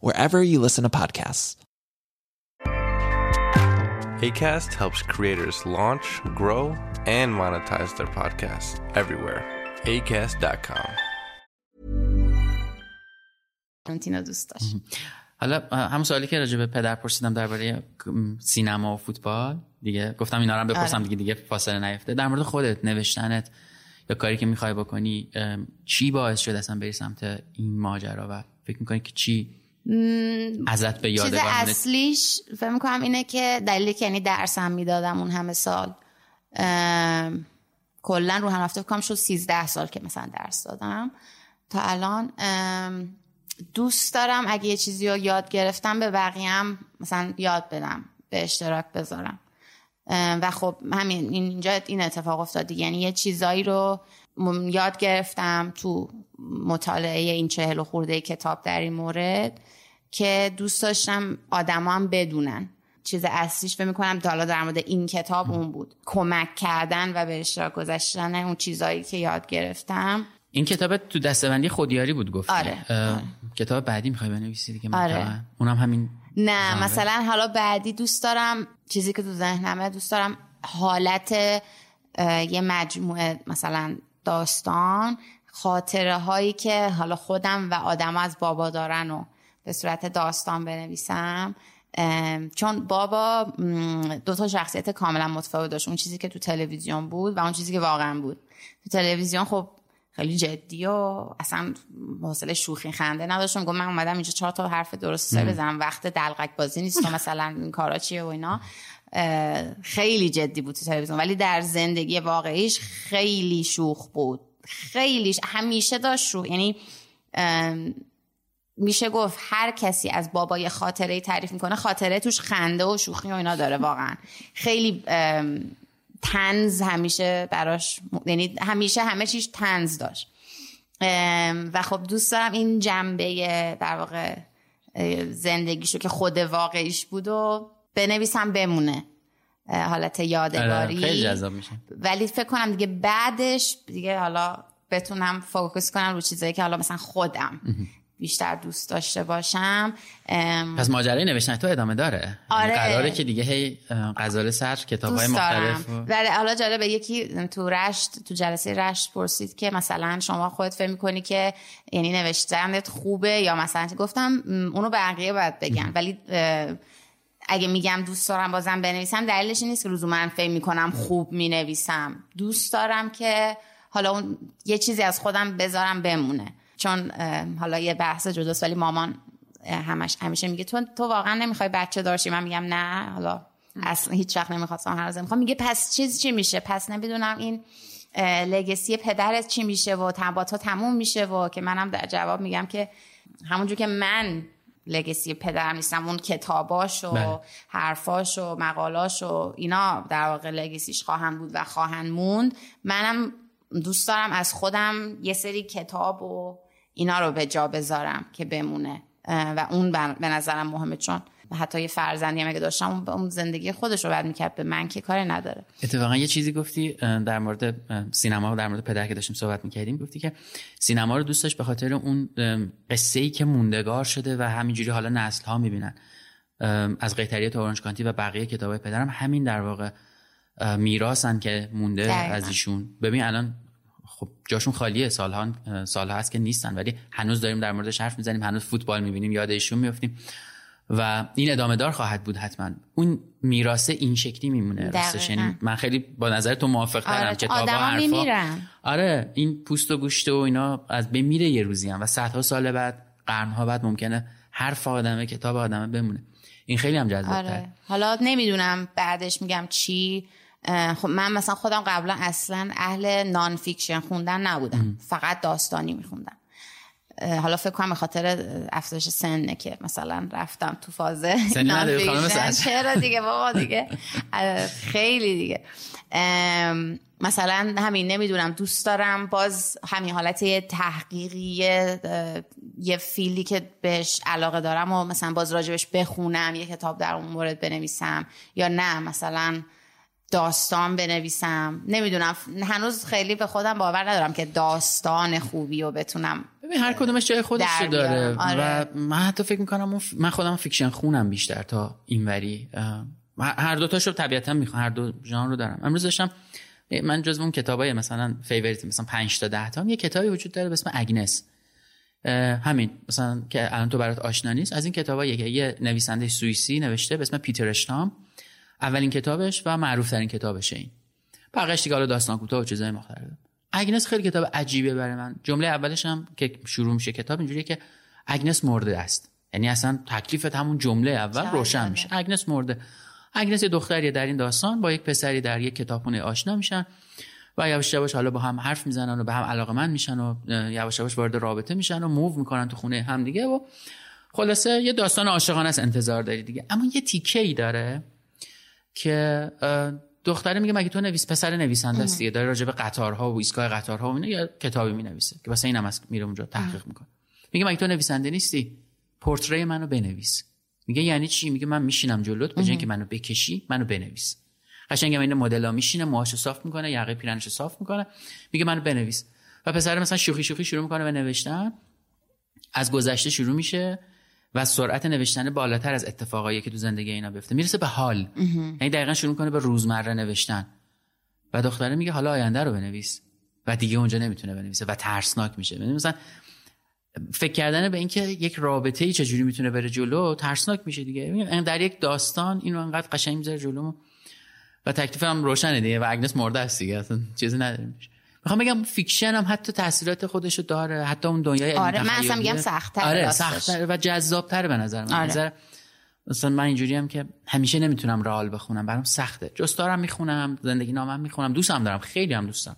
wherever you listen to podcasts. ACAST helps creators launch, grow, and monetize their podcasts everywhere. ACAST.com. دوست داشت حالا همون سوالی که راجع به پدر پرسیدم درباره سینما و فوتبال دیگه گفتم اینا رو هم بپرسم آره. دیگه دیگه فاصله نیفته در مورد خودت نوشتنت یا کاری که می‌خوای بکنی چی باعث شد اصلا بری سمت این ماجرا و فکر می‌کنی که چی ازت به چیز اصلیش فکر می‌کنم اینه که دلیلی که یعنی درسم می‌دادم اون همه سال کلا رو هم رفته کنم شد 13 سال که مثلا درس دادم. تا الان دوست دارم اگه یه چیزی رو یاد گرفتم به بقیه هم مثلا یاد بدم به اشتراک بذارم. و خب همین اینجا این اتفاق افتاد. یعنی یه چیزایی رو یاد گرفتم تو مطالعه این چهل و خورده کتاب در این مورد که دوست داشتم آدما هم بدونن. چیز اصلیش فکر می‌کنم حالا در مورد این کتاب اون بود. کمک کردن و به اشتراک گذاشتن اون چیزایی که یاد گرفتم. این کتاب تو دستبندی خودیاری بود گفتی؟ آره، اه، کتاب بعدی می‌خوای بنویسی دیگه آره. اونم همین نه ژانره؟ مثلا حالا بعدی دوست دارم چیزی که تو ذهنمه دوست دارم حالت یه مجموعه مثلا داستان خاطره هایی که حالا خودم و آدم از بابا دارن و به صورت داستان بنویسم. چون بابا دو تا شخصیت کاملا متفاوت داشت. اون چیزی که تو تلویزیون بود و اون چیزی که واقعا بود. تو تلویزیون خب خیلی جدی و اصلا حوصله شوخی خنده نداشتم. گفت من اومدم اینجا چهار تا حرف درست حسابی بزنم. وقت دلقک بازی نیست مثلا این کارا چیه و اینا. خیلی جدی بود تو تلویزیون. ولی در زندگی واقعیش خیلی شوخ بود. خیلی همیشه داشت شوخ یعنی میشه گفت هر کسی از بابا یه خاطره تعریف می‌کنه خاطره توش خنده و شوخی و اینا داره واقعا. خیلی تنز همیشه براش یعنی همیشه همه چیش تنز داشت. و خب دوست دارم این جنبه در واقع زندگیشو که خود واقعیش بود و بنویسم بمونه. حالت آره، یادگاری خیلی جذاب میشه. ولی فکر کنم دیگه بعدش دیگه حالا بتونم فوکس کنم رو چیزایی که حالا مثلا خودم بیشتر دوست داشته باشم. ام، پس ماجرای نوشتن تو ادامه داره. یعنی آره. قراره که دیگه هی غزال سر کتاب های دوست دارم. مختلف و... ولی حالا جالبه یکی تو رشت تو جلسه رشت پرسید که مثلا شما خودت فکر می‌کنی که یعنی نوشتنت خوبه یا مثلا گفتم اونو بقیه باید بگن. ولی اگه میگم دوست دارم بازم بنویسم دلیلش نیست که روزو من فکر می‌کنم خوب می‌نویسم. دوست دارم که حالا اون یه چیزی از خودم بذارم بمونه. چون حالا یه بحث جداست ولی مامان همش همیشه میگه تو تو واقعا نمی‌خوای بچه داشتی؟ من میگم نه حالا اصلا هیچ وقت نمی‌خواستم هر روز می‌خوام میگه پس چیز چی میشه؟ پس نمی‌دونم این لگسی پدرت چی میشه و با تو تموم میشه و که منم در جواب میگم که همونجور که من لگسی پدرم نیستم اون کتاباش و بله. حرفاش و مقالاش و اینا در واقع لگسیش خواهند بود و خواهند موند منم دوست دارم از خودم یه سری کتاب و اینا رو به جا بذارم که بمونه و اون به نظرم مهمه چون حتی یه فرزندی هم اگه داشتم اون- زندگی خودش رو بعد می‌کرد به من که کاری نداره. اتفاقا یه چیزی گفتی در مورد سینما و در مورد پدر که داشتیم صحبت می‌کردیم گفتی که سینما رو دوست داشت به خاطر اون قصه ای که موندگار شده و همینجوری حالا نسل ها می‌بینن از قیتریه تا اورنج کانتی و بقیه کتاب پدرم همین در واقع میراثن که مونده دقیقاً. از ایشون. ببین الان خب جاشون خالیه سالها سالها هست که نیستن ولی هنوز داریم در موردش حرف می‌زنیم هنوز فوتبال می‌بینیم یاد ایشون میفتیم و این ادامه دار خواهد بود حتما. اون میراث این شکلی میمونه راستش. یعنی من خیلی با نظر تو موافق ترم آره، کتابا حرفا آره این پوست و گوشت و اینا از بین میره یه روزی هم و صدها سال بعد قرنها بعد ممکنه حرف آدمه کتاب آدمه بمونه. این خیلی هم جذاب آره. حالا نمی‌دونم بعدش میگم چی. خب من مثلا خودم قبلا اصلا اهل نان فیکشن خوندن نبودم. فقط داستانی میخوندم. حالا فکر کنم به خاطر افزایش سنه که مثلا رفتم تو فاز. (laughs) چرا دیگه بابا دیگه؟ خیلی دیگه. مثلا همین نمی‌دونم دوست دارم باز همین حالت یه تحقیقی یه field ی که بهش علاقه دارم و مثلا باز راجبش بخونم یه کتاب در اون مورد بنویسم. یا نه مثلا داستان بنویسم. نمی‌دونم هنوز خیلی به خودم باور ندارم که داستان خوبی رو بتونم ببین هر کدومش جای خودش رو داره. آره. و من حتی فکر می‌کنم اون ف- من خودم fiction خونم بیشتر تا اینوری. هر دو تاشو طبیعتا می‌خوام هر دو ژانر رو دارم. امروز داشتم من جزو اون کتابای مثلا favorite مثلا 5 تا 10 تا هم یه کتابی وجود داره به اسم اگنس. همین مثلا که الان تو برات آشنا نیست. از این کتابا یکی یه نویسنده سوئیسی نوشته به اسم پیتر اشتام. اولین کتابش و معروف ترین کتابش این. بقیش دیگه حالا داستان کوتاه و چیزای مختلف. اگنس خیلی کتاب عجیبه برای من. جمله اولش هم که شروع میشه کتاب اینجوریه که اگنس مرده است. یعنی اصلا تکلیفت همون جمله اول روشن میشه. اگنس مرده. اگنس یه دختریه در این داستان با یک پسری در یک کتابخونه آشنا میشن و یواش یواش حالا با هم حرف می‌زنن و به هم علاقه من میشن و یواش یواش وارد رابطه میشن و موو می‌کنن تو خونه هم دیگه و خلاصه یه داستان عاشقانه است. انتظار داری دیگه. اما یه تیکه ای داره که دختره میگه مگه تو نویس؟ پسر نویسنده است دیگه. داره راجع به قطارها و ایستگاه قطارها و اینا یه کتابی می‌نویسه که واسه اینم از میره اونجا تحقیق می‌کنه. میگه مگه تو نویسنده نیستی؟ پورتری منو بنویس. میگه یعنی چی؟ میگه من میشینم جلوت به که منو بکشی منو بنویس. قشنگ این مدل میشینه موهاشو صاف می‌کنه یقه پیرنشو صاف می‌کنه. میگه منو بنویس. و پسر مثلا شوخی شوخی شروع می‌کنه به نوشتن. از گذشته شروع میشه. و سرعت نوشتن بالاتر از اتفاقایی که تو زندگی اینا بیفته. می‌رسه به حال. یعنی دقیقا شروع کنه به روزمره نوشتن. و دختره میگه حالا آینده رو بنویس. و دیگه اونجا نمی‌تونه بنویسه و ترسناک میشه. یعنی مثلا فکر کردن به اینکه یک رابطه ای چجوری می‌تونه بره جلو ترسناک میشه دیگه. یعنی در یک داستان اینو انقدر قشنگ می‌ذاره جلو و تکلیف هم روشنه دیگه و اگنس مرده است دیگه. اصلا چیزی نداریم می‌خوام بگم fiction هم حتی تاثیرات خودشو داره حتی اون دنیای آره من اصلا میگم سخت‌تر آره سخت‌تر و جذاب‌تر به نظر من. آره. نظر مثلا من اینجوری هم که همیشه نمی‌تونم real بخونم برام سخته. جستارم می‌خونم زندگی نامم می‌خونم دوستم دارم خیلی هم دوستم.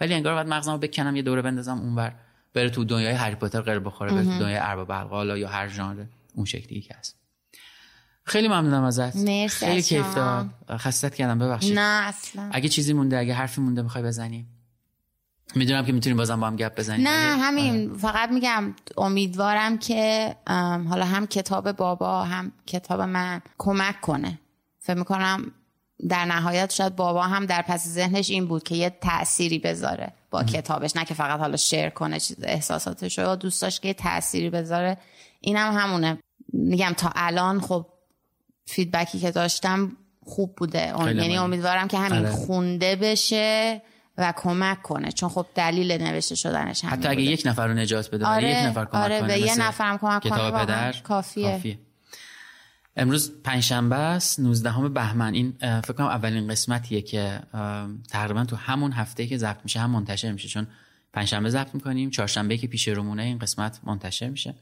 ولی انگار باید مغزمو بکنم یه دوره بندازم اونور بره تو دنیای هری پاتر قل بخوره بره تو دنیای ارباب حلقه‌ها یا هر ژانر اون شکلی که هست. خیلی ممنونم ازت. مرسی خیلی کیف داد. خستت کردم ببخشید. نه اصلا. اگه چیزی مونده اگه حرفی مونده می‌خوای بزنی. می‌دونم که می‌تونیم بازم با هم گپ بزنیم. نه همین. آره. فقط میگم امیدوارم که حالا هم کتاب بابا هم کتاب من کمک کنه. فکر می‌کنم در نهایت شاید بابا هم در پس ذهنش این بود که یه تأثیری بذاره با کتابش. نه که فقط حالا شیر کنه احساساتش رو دوست داشت که یه تأثیری بذاره. اینم هم همونه. میگم تا الان خب فیدبکی که داشتم خوب بوده. یعنی امیدوارم که همین آره. خونده بشه. و کمک کنه. چون خب دلیل نوشته شدنش همین حتی اگه یک نفر رو نجات بده آره، یک نفر کمک آره کنه به یه نفرم کمک کنه پدر کافیه. کافیه. امروز پنجشنبه است 19 بهمن. این فکر کنم اولین قسمتیه که تقریبا تو همون هفته که ضبط میشه هم منتشر میشه. چون پنجشنبه ضبط می‌کنیم چهارشنبه که پیش رومونه این قسمت منتشر میشه.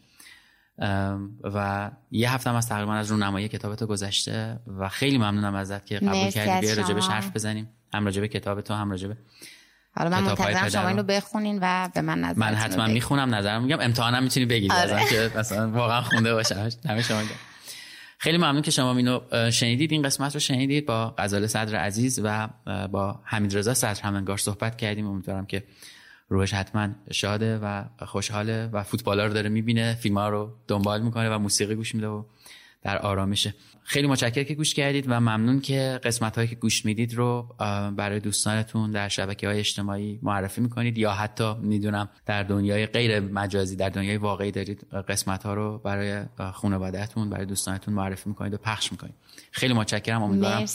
و یه هفته هم از تقریبا از رونمایی کتابت گذشته. و خیلی ممنونم ازت که قبول کردی. بیا راجبش حرف بزنیم. هم راجب کتاب تو هم راجب حالا من منتظرم شما اینو بخونین و به من نظر من حتما می‌خونم نظرم میگم. امتحانم می‌تونی بگید آره. که مثلا واقعا خونده باشم همه شما خیلی ممنون که شما اینو شنیدید. این قسمت رو شنیدید با غزال صدر عزیز و با حمید رضا صدر همنگار صحبت کردیم. امیدوارم که روحش حتما شاده و خوشحاله و فوتبالا رو داره می‌بینه فیلم رو دنبال می‌کنه و موسیقی گوش میده و در آرامشه خیلی متشکرم که گوش کردید و ممنون که قسمت هایی که گوش می‌دید رو برای دوستانتون در شبکه های اجتماعی معرفی می‌کنید یا حتی می‌دونم در دنیای غیر مجازی در دنیای واقعی دارید قسمت ها رو برای خانوادهتون برای دوستانتون معرفی می‌کنید و پخش می‌کنید. خیلی متشکرم امیدوارم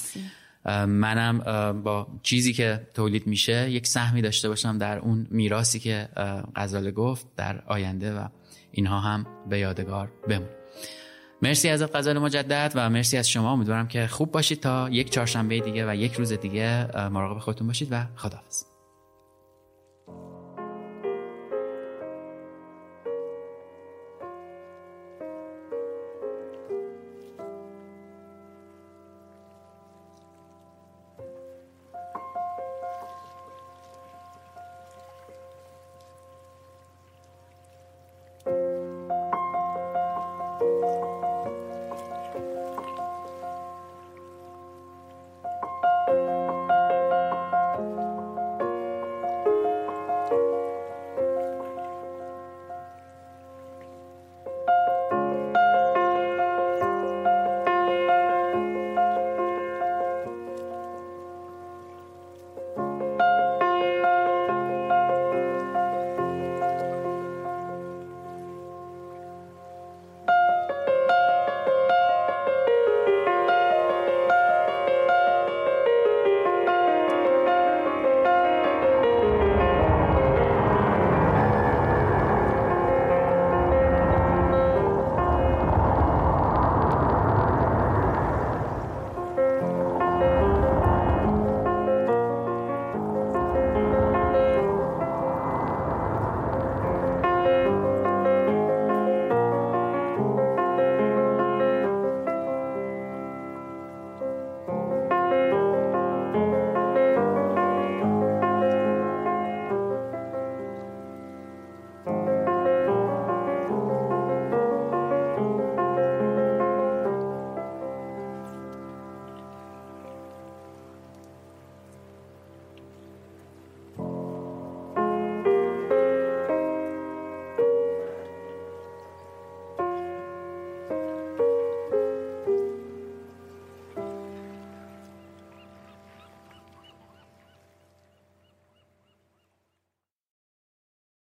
منم با چیزی که تولید میشه یک سهمی داشته باشم در اون میراسی که غزاله گفت در آینده و اینها هم به یادگار بمون مرسی از غزال مجدد و مرسی از شما. امیدوارم که خوب باشید تا یک چهارشنبه دیگه و یک روز دیگه مراقب خودتون باشید و خداحافظ.